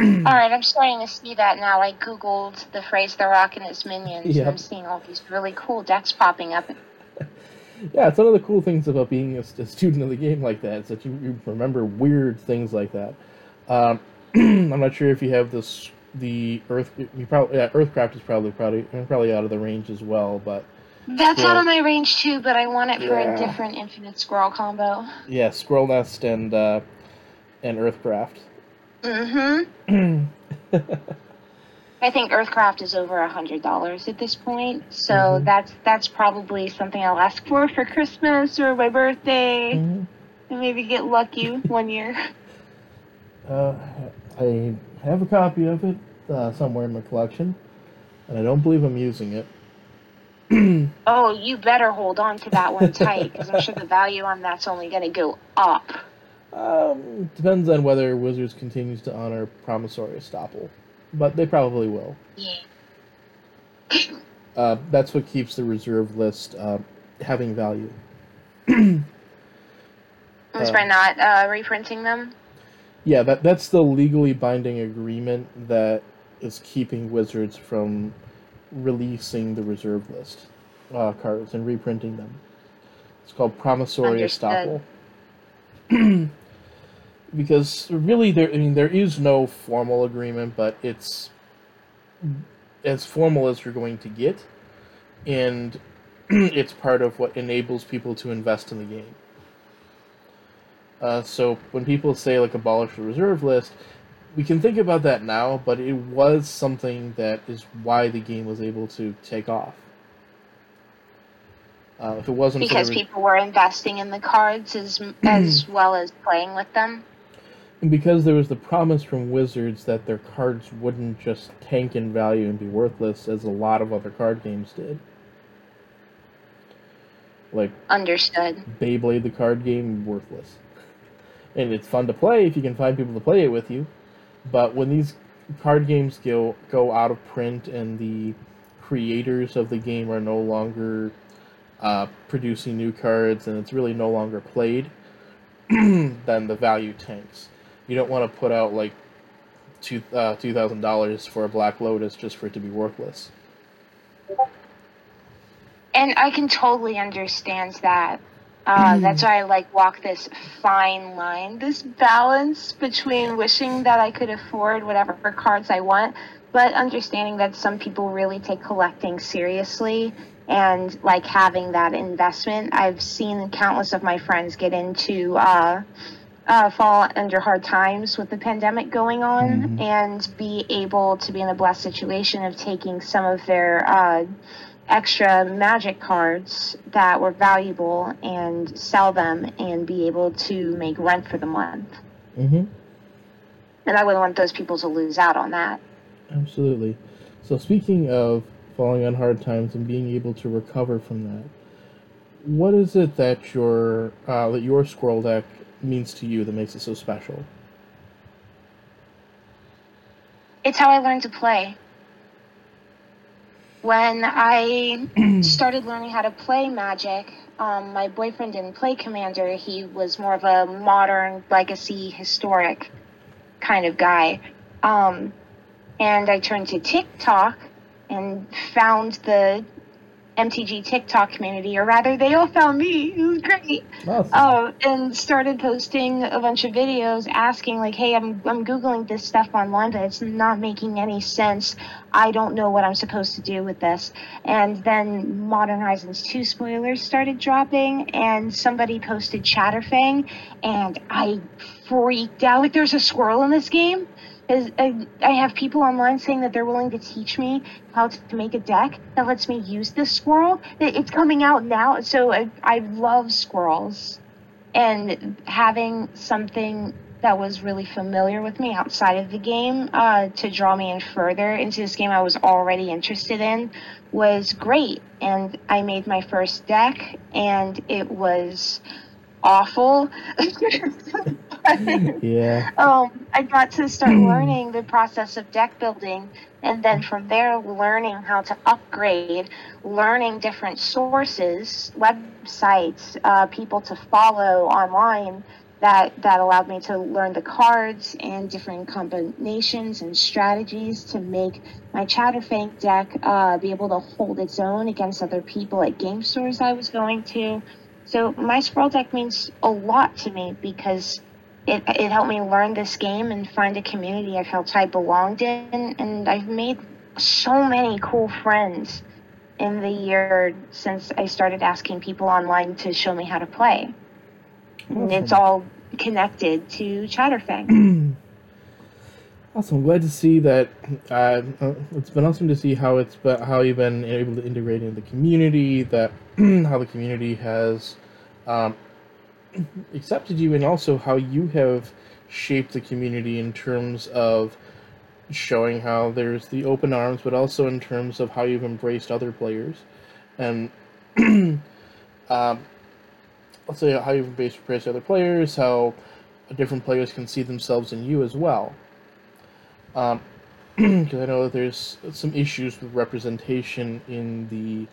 [clears throat] All right, I'm starting to see that now. I googled the phrase "The Rock and His Minions," Yeah. and I'm seeing all these really cool decks popping up. [laughs] Yeah, it's one of the cool things about being a, a student of the game like that is that you, you remember weird things like that. Um, [clears throat] I'm not sure if you have this the Earth. You probably yeah, Earthcraft is probably probably probably out of the range as well, but That's out of my range too, but I want it for Yeah. a different Infinite Squirrel combo. yeah, Squirrel Nest and uh, and Earthcraft. Mm-hmm. [laughs] I think Earthcraft is over a hundred dollars at this point, so Mhm. that's that's probably something I'll ask for for Christmas or my birthday, Mhm. and maybe get lucky [laughs] one year. Uh, I have a copy of it uh, somewhere in my collection, and I don't believe I'm using it. [clears throat] Oh, you better hold on to that one tight, because I'm sure the value on that's only going to go up. Um, depends on whether Wizards continues to honor promissory estoppel, but they probably will. Yeah. Uh, that's what keeps the reserve list uh, having value. [clears throat] Is Uh, by not uh, reprinting them. Yeah, that that's the legally binding agreement that is keeping Wizards from releasing the reserve list uh, cards and reprinting them. It's called promissory Understood. estoppel. [clears throat] because really, there I mean there is no formal agreement, but it's as formal as you're going to get, and [clears throat] it's part of what enables people to invest in the game. Uh, so when people say like abolish the reserve list, we can think about that now, but it was something that is why the game was able to take off. Uh, if it wasn't Because the, people were investing in the cards as as [clears throat] well as playing with them. And because there was the promise from Wizards that their cards wouldn't just tank in value and be worthless, as a lot of other card games did. Like Understood. Beyblade, the card game, worthless. And it's fun to play if you can find people to play it with you. But when these card games go go out of print and the creators of the game are no longer uh, producing new cards and it's really no longer played, [clears throat] then the value tanks. You don't want to put out like two uh, two thousand dollars for a Black Lotus just for it to be worthless. And I can totally understand that. Uh, [clears throat] that's why I like walk this fine line, this balance between wishing that I could afford whatever cards I want, but understanding that some people really take collecting seriously and like having that investment. I've seen countless of my friends get into uh, uh, fall under hard times with the pandemic going on Mhm. and be able to be in the blessed situation of taking some of their uh, extra magic cards that were valuable and sell them and be able to make rent for the month. Mm-hmm. And I wouldn't want those people to lose out on that. Absolutely. So speaking of falling on hard times and being able to recover from that, what is it that your uh, that your squirrel deck means to you that makes it so special? it's how I learned to play. When I [clears throat] started learning how to play Magic, um, my boyfriend didn't play Commander. He was more of a modern, legacy, historic kind of guy. Um, and I turned to TikTok and found the MTG TikTok community, or rather, they all found me. It was great. Awesome. Uh, and started posting a bunch of videos asking, like, hey, I'm, I'm Googling this stuff online, but it's not making any sense. I don't know what I'm supposed to do with this. And then Modern Horizons 2 spoilers started dropping, and somebody posted Chatterfang, and I freaked out. Like, there's a squirrel in this game? Is I, I have people online saying that they're willing to teach me how to make a deck that lets me use this squirrel. It's coming out now, so I, I love squirrels, and having something that was really familiar with me outside of the game uh, to draw me in further into this game I was already interested in was great. And I made my first deck, and it was awful. yeah. Um, I got to start learning the process of deck building, and then from there, learning how to upgrade, learning different sources, websites, uh, people to follow online. That, that allowed me to learn the cards and different combinations and strategies to make my Chatterfang deck uh, be able to hold its own against other people at game stores I was going to. So my Squirrel deck means a lot to me because it, it helped me learn this game and find a community I felt I belonged in. And I've made so many cool friends in the year since I started asking people online to show me how to play. Awesome. And it's all connected to Chatterfang. [clears throat] awesome. I'm glad to see that. Uh, uh, it's been awesome to see how it's been, how you've been able to integrate into the community. That [clears throat] how the community has um, [clears throat] accepted you and also how you have shaped the community in terms of showing how there's the open arms, but also in terms of how you've embraced other players. And [clears throat] um, let's say how you've embraced other players, how different players can see themselves in you as well. Because um, [clears throat] I know that there's some issues with representation in the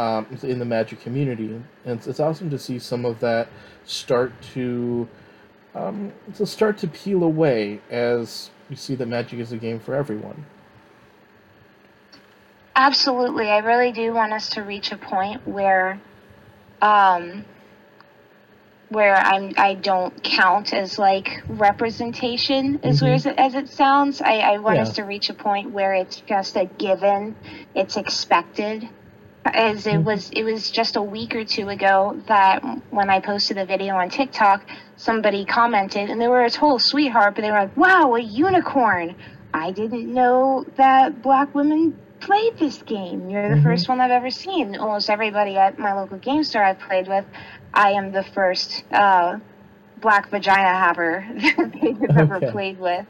um, in the Magic community, and it's, it's, awesome to see some of that start to um, to start to peel away as you see that Magic is a game for everyone. Absolutely, I really do want us to reach a point where, um, where I'm I don't count as like representation as mm-hmm. weird as it, as it sounds. I, I want yeah. us to reach a point where it's just a given, it's expected as it was it was just a week or two ago that when I posted a video on TikTok, somebody commented and they were a total sweetheart, but they were like, "Wow, a unicorn! I didn't know that black women played this game. You're the mm-hmm. first one I've ever seen. Almost everybody at my local game store I've played with, I am the first uh, black vagina haver [laughs] that they've okay. ever played with."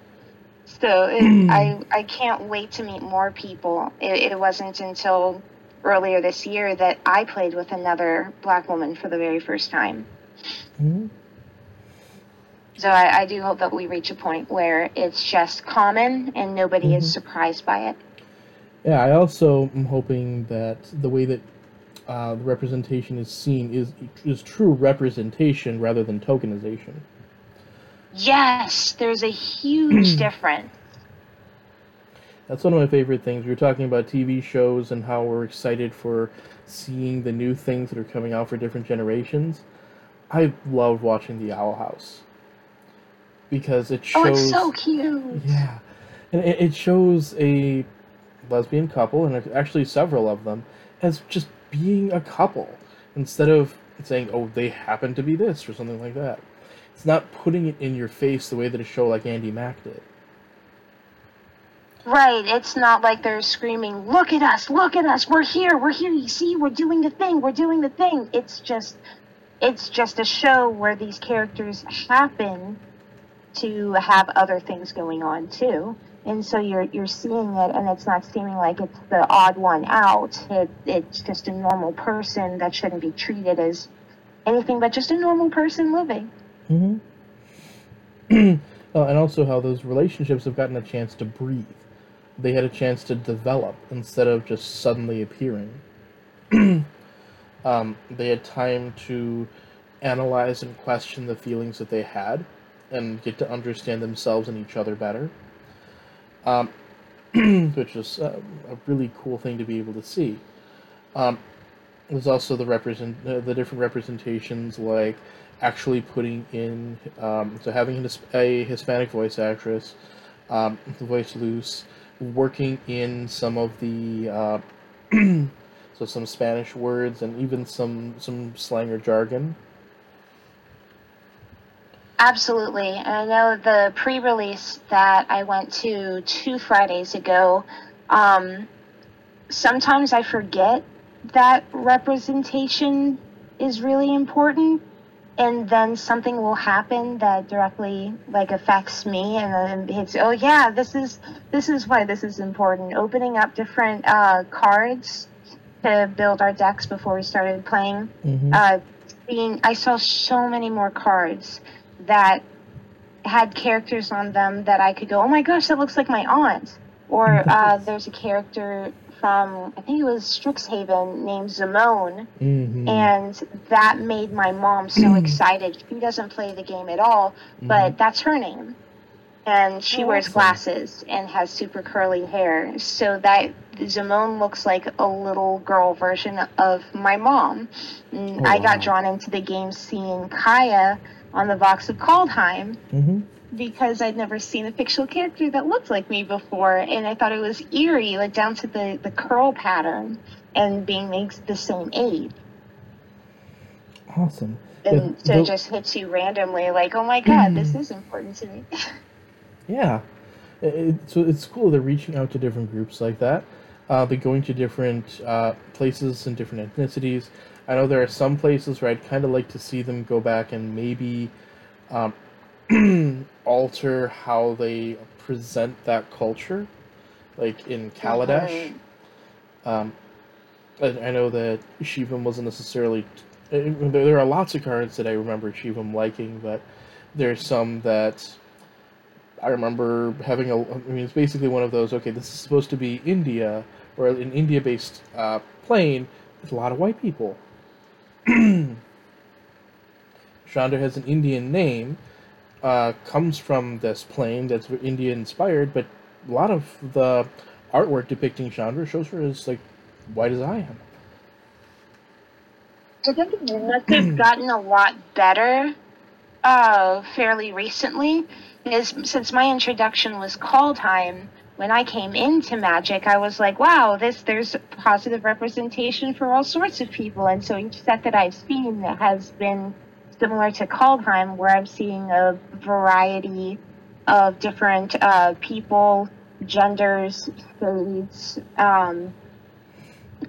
So it, I I can't wait to meet more people. It, it wasn't until earlier this year that I played with another black woman for the very first time. Mm-hmm. So I, I, do hope that we reach a point where it's just common and nobody mm-hmm. is surprised by it. Yeah, I also am hoping that the way that uh, the representation is seen is is true representation rather than tokenization. Yes, there's a huge [clears throat] difference. That's one of my favorite things. We were talking about TV shows and how we're excited for seeing the new things that are coming out for different generations. I love watching The Owl House because it shows. Oh, it's so cute. Yeah, and it, it shows a lesbian couple, and actually several of them, as just being a couple instead of saying, "Oh, they happen to be this" or something like that. It's not putting it in your face the way that a show like Andi Mack did. Right. It's not like they're screaming, look at us, look at us, we're here, we're here, you see, we're doing the thing, we're doing the thing. It's just it's just a show where these characters happen to have other things going on too. And so you're you're seeing it and it's not seeming like it's the odd one out. It, it's just a normal person that shouldn't be treated as anything but just a normal person living. Mm-hmm. [clears throat] uh, and also how those relationships have gotten a chance to breathe they had a chance to develop instead of just suddenly appearing. [clears throat] um, they had time to analyze and question the feelings that they had and get to understand themselves and each other better. Um, [clears throat] which was uh, a really cool thing to be able to see. Um, there's also the represent uh, the different representations, like actually putting in um, so having a Hispanic voice actress, um, voice Luz, working in some of the uh, [clears throat] so some Spanish words and even some some slang or jargon. Absolutely. And I know the pre release that I went to two Fridays ago, um, sometimes I forget that representation is really important and then something will happen that directly like affects me and then it's oh yeah this is this is why this is important opening up different uh, cards to build our decks before we started playing mm-hmm. uh, being i saw so many more cards that had characters on them that i could go oh my gosh that looks like my aunt or [laughs] uh, there's a character from I think it was Strixhaven named Zimone, mm-hmm. and that made my mom so [clears throat] excited. She doesn't play the game at all, mm-hmm. but that's her name, and she oh, wears awesome. glasses and has super curly hair. So that Zimone looks like a little girl version of my mom. Oh, I got drawn into the game seeing Kaya on the box of Kaldheim. Mm-hmm because I'd never seen a fictional character that looked like me before, and I thought it was eerie, like down to the, the curl pattern and being the same age. Awesome. And so it just hits you randomly, like, oh my god, this is important to me. [laughs] yeah. It, so it's cool. They're reaching out to different groups like that. Uh, they're going to different uh, places and different ethnicities. I know there are some places where I'd kind of like to see them go back and maybe um, [clears throat] alter how they present that culture, like in Kaladesh. Mm-hmm. Um, I, I, know that Shivam wasn't necessarily. Uh, there are lots of cards that I remember Shivam liking, but there's some that I remember having a. I mean, it's basically one of those. Okay, this is supposed to be India or an India-based uh, plane. with a lot of white people. [clears throat] Chandra has an Indian name, uh, comes from this plane that's Indian inspired, but a lot of the artwork depicting Chandra shows her as like white as I am. I think have [clears throat] gotten a lot better uh, fairly recently. Is since my introduction was Kaldheim, when I came into Magic, I was like, wow, this there's positive representation for all sorts of people, and so each set that I've seen has been similar to Kaldheim, where I'm seeing a variety of different uh, people, genders, shades, um,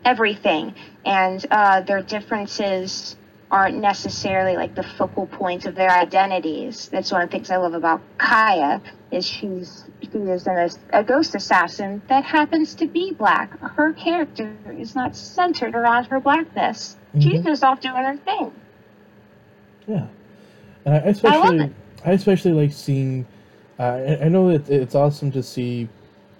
everything. And uh, their differences aren't necessarily like the focal points of their identities. That's one of the things I love about Kaya is she's she is an, a ghost assassin that happens to be black. Her character is not centered around her blackness. Mm-hmm. She's just off doing her thing. Yeah, and I especially I, I especially like seeing. Uh, I, know that it's awesome to see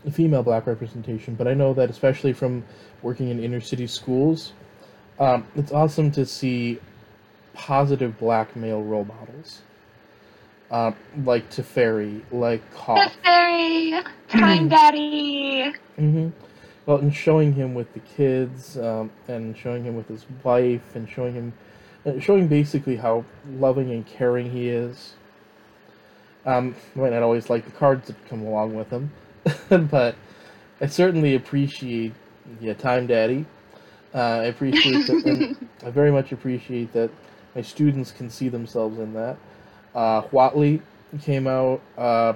female black representation, but I know that especially from working in inner city schools, um, it's awesome to see positive black male role models. Uh, like Teferi, like Koth. Teferi, Time Daddy. mm-hmm. Well, and showing him with the kids, um, and showing him with his wife, and showing him uh, showing basically how loving and caring he is. Um, I might not always like the cards that come along with him, [laughs] but I certainly appreciate yeah, Time Daddy. Uh, I appreciate that. [laughs] I very much appreciate that my students can see themselves in that. Uh, Huatli came out. Uh,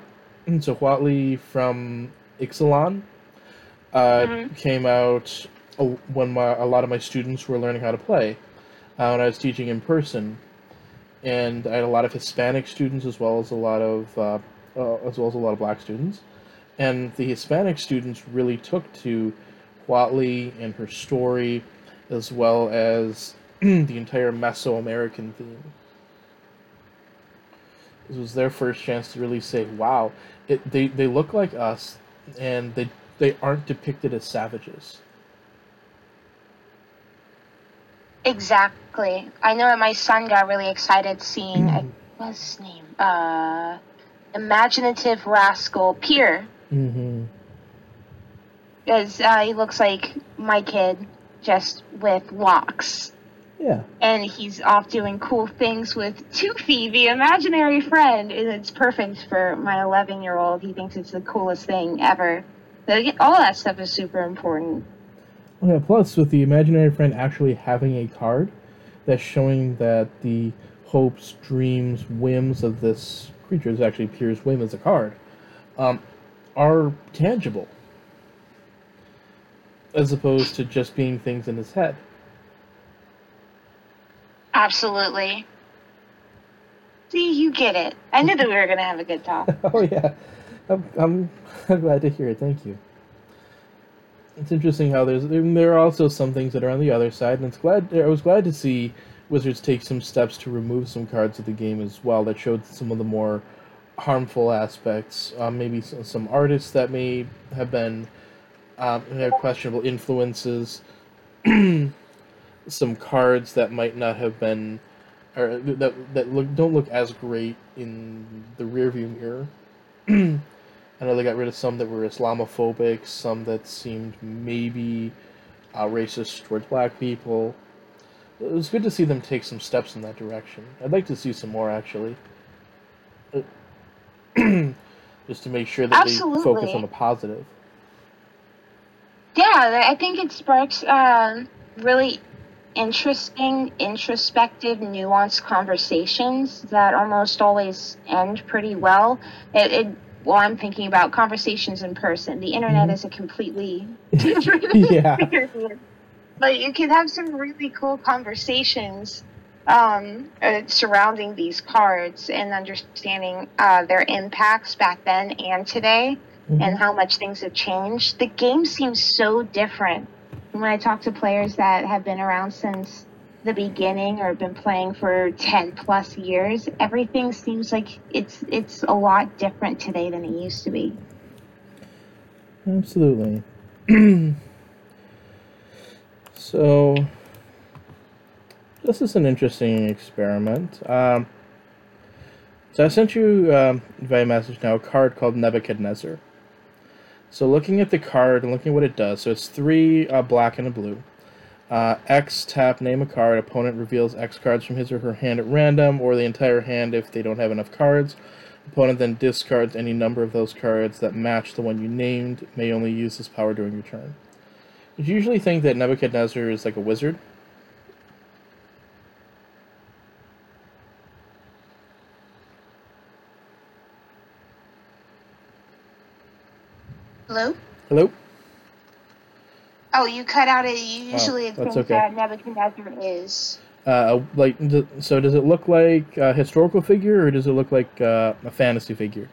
so Huatli from Ixalan uh, mm-hmm. came out uh, when my, a lot of my students were learning how to play uh, when I was teaching in person, and I had a lot of Hispanic students as well as a lot of uh, uh, as well as a lot of Black students, and the Hispanic students really took to Huatli and her story, as well as the entire Mesoamerican theme. This was their first chance to really say, "Wow, it, they they look like us, and they they aren't depicted as savages. Exactly. I know that my son got really excited seeing uh, what's his name? Uh, imaginative rascal Pir. Mm-hmm. Because uh, he looks like my kid, just with locks. Yeah. And he's off doing cool things with Toothy, the imaginary friend. And it's perfect for my 11 year old. He thinks it's the coolest thing ever. All that stuff is super important. Well, yeah, plus, with the imaginary friend actually having a card that's showing that the hopes, dreams, whims of this creature is actually Pir's whim as a card, um, are tangible. As opposed to just being things in his head. Absolutely. See, you get it. I knew that we were going to have a good talk. [laughs] oh, yeah. I'm, I'm, I'm glad to hear it. Thank you. It's interesting how there's there are also some things that are on the other side, and it's glad I was glad to see Wizards take some steps to remove some cards of the game as well that showed some of the more harmful aspects. Um, maybe some, artists that may have been um, have questionable influences. [clears throat] some cards that might not have been, or that that look don't look as great in the rearview mirror. [clears throat] I know they got rid of some that were Islamophobic, some that seemed maybe uh, racist towards black people. It was good to see them take some steps in that direction. I'd like to see some more, actually. [clears throat] Just to make sure that Absolutely. they focus on the positive. Yeah, I think it sparks uh, really interesting, introspective, nuanced conversations that almost always end pretty well. It, it well, I'm thinking about conversations in person. The internet mm-hmm. is a completely different [laughs] yeah. But you can have some really cool conversations um, uh, surrounding these cards and understanding uh, their impacts back then and today mm-hmm. and how much things have changed. The game seems so different. When I talk to players that have been around since the beginning or been playing for 10 plus years everything seems like it's it's a lot different today than it used to be. Absolutely. [clears throat] So this is an interesting experiment. Um, so i sent you um, via message now a card called nebuchadnezzar so looking at the card and looking at what it does so it's three uh, black and a blue uh, X tap, name a card. Opponent reveals X cards from his or her hand at random, or the entire hand if they don't have enough cards. Opponent then discards any number of those cards that match the one you named. May only use this power during your turn. You usually think that Nebuchadnezzar is like a wizard. Hello? Oh, you cut out a usually oh, think okay. that Nebuchadnezzar is. Uh, like, so does it look like a historical figure or does it look like uh, a fantasy figure?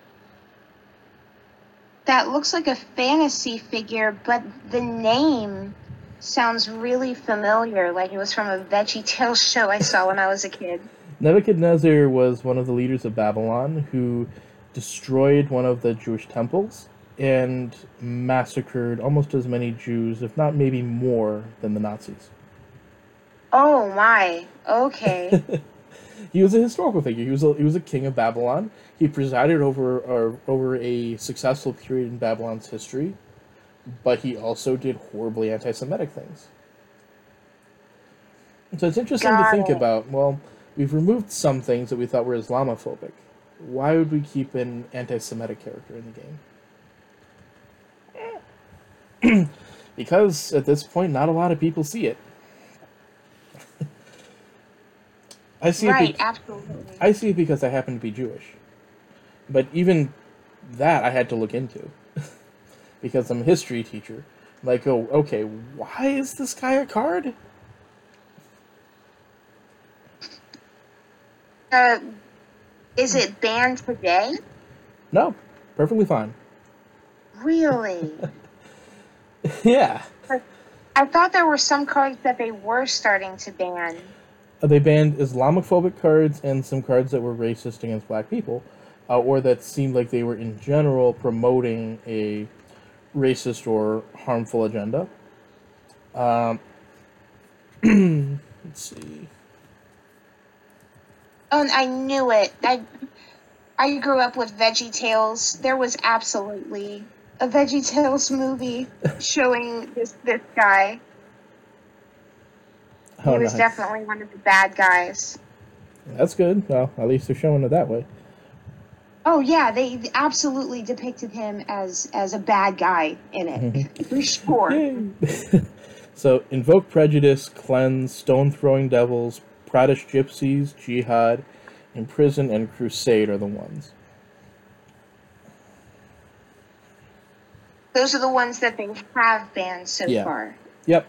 That looks like a fantasy figure, but the name sounds really familiar, like it was from a Veggie Tales show I saw when I was a kid. [laughs] Nebuchadnezzar was one of the leaders of Babylon who destroyed one of the Jewish temples and massacred almost as many Jews, if not maybe more, than the Nazis. Oh my! Okay. [laughs] he was a historical figure. He was a, he was a king of Babylon. He presided over uh, over a successful period in Babylon's history, but he also did horribly anti-Semitic things. So it's interesting Got to think it. about. Well, we've removed some things that we thought were Islamophobic. Why would we keep an anti-Semitic character in the game? [clears throat] because at this point, not a lot of people see it. [laughs] I see right, it. Be- absolutely. I see it because I happen to be Jewish, but even that I had to look into [laughs] because I'm a history teacher. Like, oh, okay, why is this guy a card? Uh, is it banned today? No, perfectly fine. Really? [laughs] [laughs] yeah. I thought there were some cards that they were starting to ban. Uh, they banned Islamophobic cards and some cards that were racist against black people, uh, or that seemed like they were in general promoting a racist or harmful agenda. Um, [clears throat] let's see. Oh, I knew it. I I grew up with Veggie Tales. There was absolutely a Veggie Tales movie showing this this guy. Oh, he was nice. definitely one of the bad guys. That's good. Well, at least they're showing it that way. Oh yeah, they absolutely depicted him as as a bad guy in it mm-hmm. for sure. [laughs] So, invoke prejudice, cleanse, stone throwing devils, pradesh gypsies, jihad, imprison, and crusade are the ones. Those are the ones that they have banned so Yeah. far. Yep.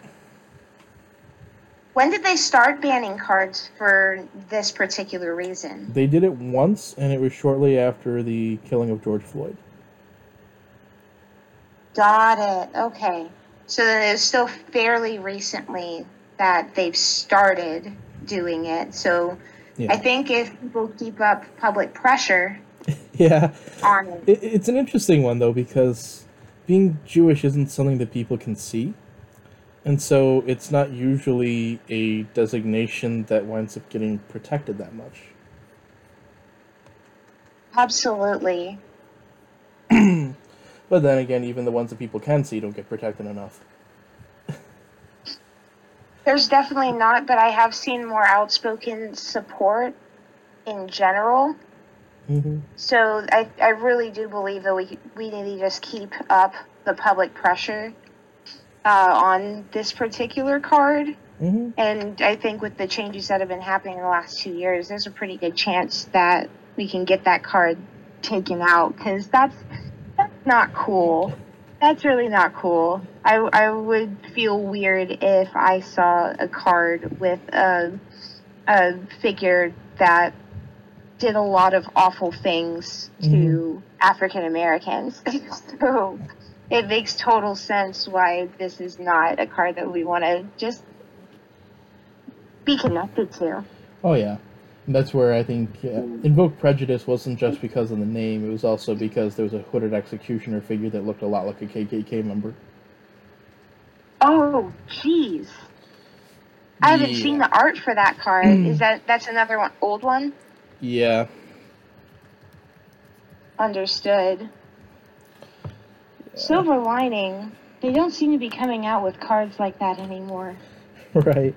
When did they start banning cards for this particular reason? They did it once, and it was shortly after the killing of George Floyd. Got it. Okay. So then it was still fairly recently that they've started doing it. So Yeah. I think if people keep up public pressure [laughs] Yeah. on it, It, it's an interesting one, though, because being Jewish isn't something that people can see. And so it's not usually a designation that winds up getting protected that much. absolutely. [clears throat] But then again, even the ones that people can see don't get protected enough. There's definitely not, but I have seen more outspoken support in general. Hmm So I, I really do believe that we we need to just keep up the public pressure uh, on this particular card. hmm And I think with the changes that have been happening in the last two years, there's a pretty good chance that we can get that card taken out because that's that's not cool. That's really not cool. I, I would feel weird if I saw a card with a, a figure that did a lot of awful things to African Americans. [laughs] so it makes total sense why this is not a card that we want to just be connected to. Oh, yeah. And that's where I think uh, Invoke Prejudice wasn't just because of the name, it was also because there was a hooded executioner figure that looked a lot like a KKK member. Oh, jeez. I haven't Yeah. seen the art for that card. Is that that's another one, old one? Yeah. Understood. Silver lining. They don't seem to be coming out with cards like that anymore. [laughs] Right.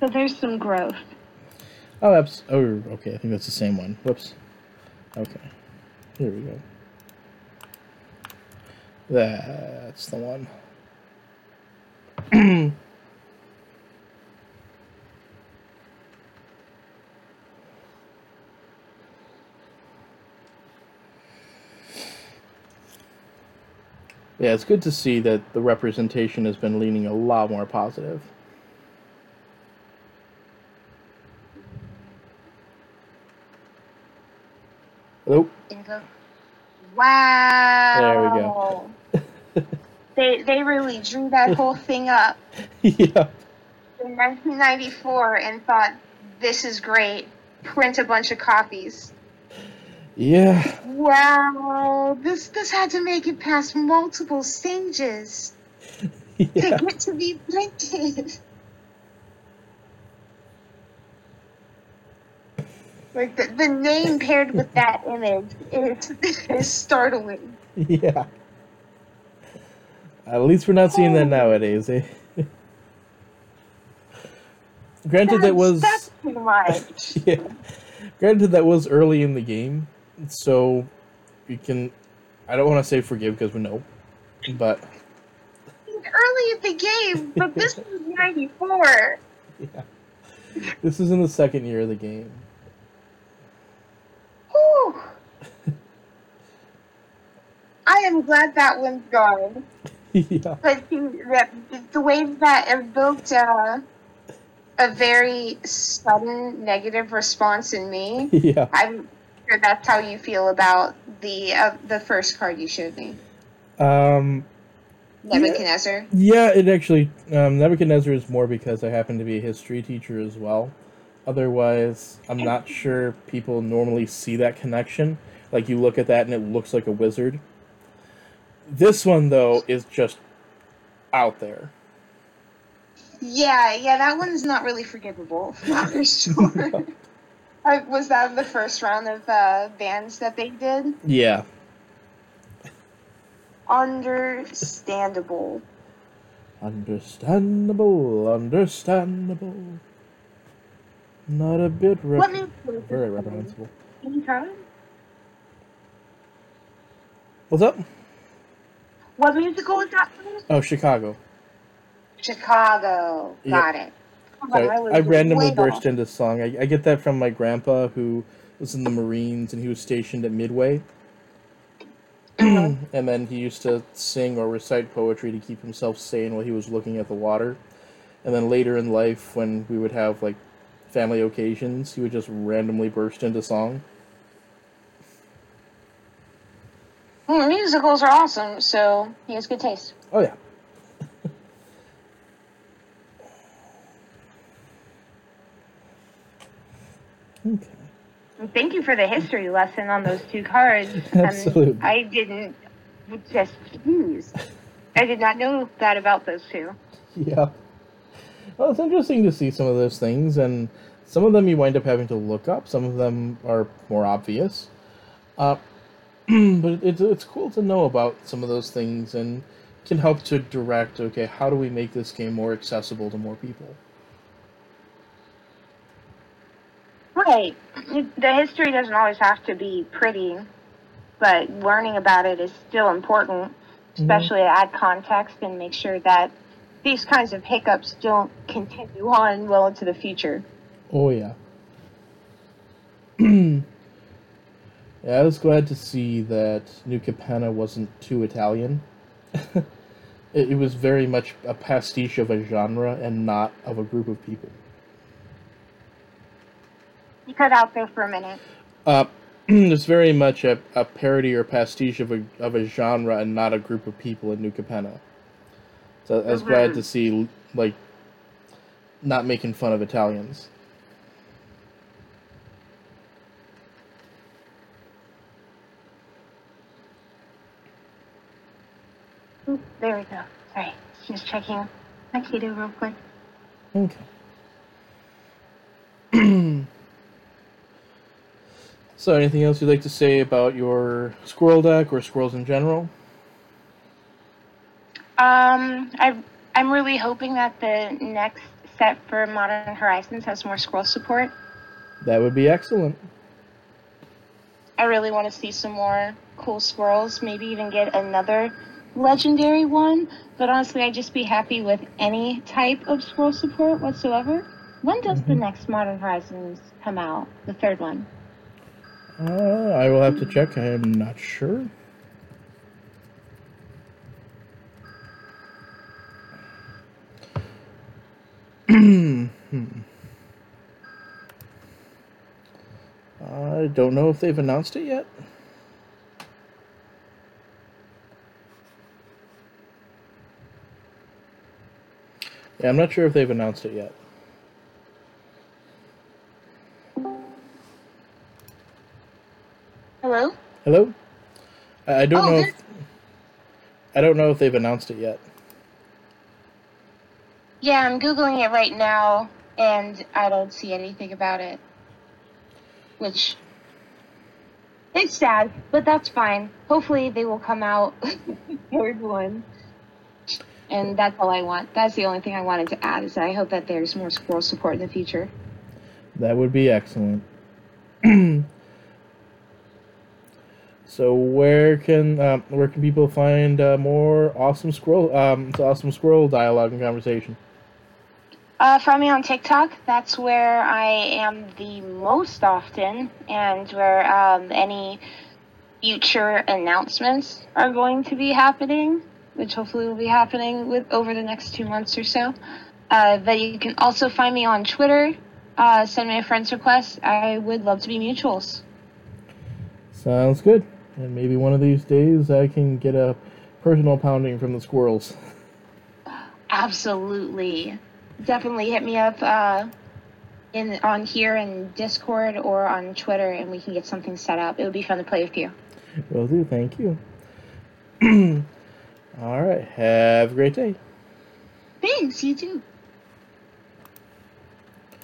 So there's some growth. Oh, that's oh okay. I think that's the same one. Whoops. Okay, here we go. That's the one. [clears throat] yeah, it's good to see that the representation has been leaning a lot more positive. Hello. Wow. There we go. [laughs] they they really drew that whole thing up [laughs] yeah. in 1994 and thought this is great. Print a bunch of copies. Yeah. Wow, this this had to make it past multiple stages [laughs] Yeah. to get to be printed. Like the, the name paired with [laughs] that image is, is startling. Yeah. At least we're not seeing that nowadays, eh? Granted, that was that's too much. [laughs] yeah. Granted, that was early in the game, so you can. I don't want to say forgive because we know, but Early in the game, but this [laughs] was '94. yeah, this is in the second year of the game. Whew. I am glad that one's gone. [laughs] yeah. But the, the, way that evoked uh, a very sudden negative response in me, [laughs] Yeah. I'm sure that's how you feel about the uh, the first card you showed me, Um. Nebuchadnezzar. Yeah, it actually um, Nebuchadnezzar is more because I happen to be a history teacher as well. Otherwise, I'm not sure people normally see that connection. Like you look at that and it looks like a wizard, This one though is just out there. Yeah, yeah, that one's not really forgivable, [laughs] for sure. [laughs] Uh, was that the first round of uh, bands that they did? Yeah. Understandable. Understandable, understandable. Not a bit rep- music very reprehensible. Can you try it? What's up? What musical was that? Oh, Chicago. Chicago. Got it. Oh, I, I randomly burst off. into song. I, I get that from my grandpa who was in the Marines and he was stationed at Midway. Uh-huh. [clears throat] and then he used to sing or recite poetry to keep himself sane while he was looking at the water. And then later in life, when we would have like family occasions, he would just randomly burst into song. Well, musicals are awesome, so he has good taste. Oh yeah. Okay. Thank you for the history lesson on those two cards. [laughs] Absolutely. And I didn't just use. I did not know that about those two. Yeah. Well, it's interesting to see some of those things, and some of them you wind up having to look up. Some of them are more obvious. Uh, [clears throat] but it's, it's cool to know about some of those things and can help to direct okay, how do we make this game more accessible to more people? Right. The history doesn't always have to be pretty, but learning about it is still important, mm-hmm. especially to add context and make sure that these kinds of hiccups don't continue on well into the future. Oh, yeah. [clears throat] yeah, I was glad to see that New Capenna wasn't too Italian. [laughs] it, it was very much a pastiche of a genre and not of a group of people. You cut out there for a minute. Uh, [clears throat] it's very much a, a parody or pastiche of a, of a genre and not a group of people in New Capenna. So I was glad Mhm. to see, like, not making fun of Italians. There we go. Sorry, just checking my keto real quick. Okay. [clears throat] so, anything else you'd like to say about your squirrel deck or squirrels in general? Um, I I'm really hoping that the next set for Modern Horizons has more squirrel support. That would be excellent. I really want to see some more cool squirrels. Maybe even get another legendary one. But honestly, I'd just be happy with any type of squirrel support whatsoever. When does the Mhm. next Modern Horizons come out? The third one. Uh, I will have to check. I am not sure. I don't know if they've announced it yet. Yeah, I'm not sure if they've announced it yet. Hello. I don't Oh, know if I don't know if they've announced it yet. Yeah, I'm googling it right now, and I don't see anything about it. Which it's sad, but that's fine. Hopefully, they will come out [laughs] third one. And that's all I want. That's the only thing I wanted to add is that I hope that there's more squirrel support in the future. That would be excellent. [clears throat] so where can um, where can people find uh, more awesome squirrel um awesome squirrel dialogue and conversation? Uh, from me on TikTok, that's where I am the most often, and where um, any future announcements are going to be happening, which hopefully will be happening with over the next two months or so. Uh, but you can also find me on Twitter. Uh, send me a friend's request. I would love to be mutuals. Sounds good. And maybe one of these days I can get a personal pounding from the squirrels. Absolutely, definitely hit me up uh, in on here in Discord or on Twitter, and we can get something set up. It would be fun to play with you. Will do. Thank you. [clears throat] All right. Have a great day. Thanks, you too.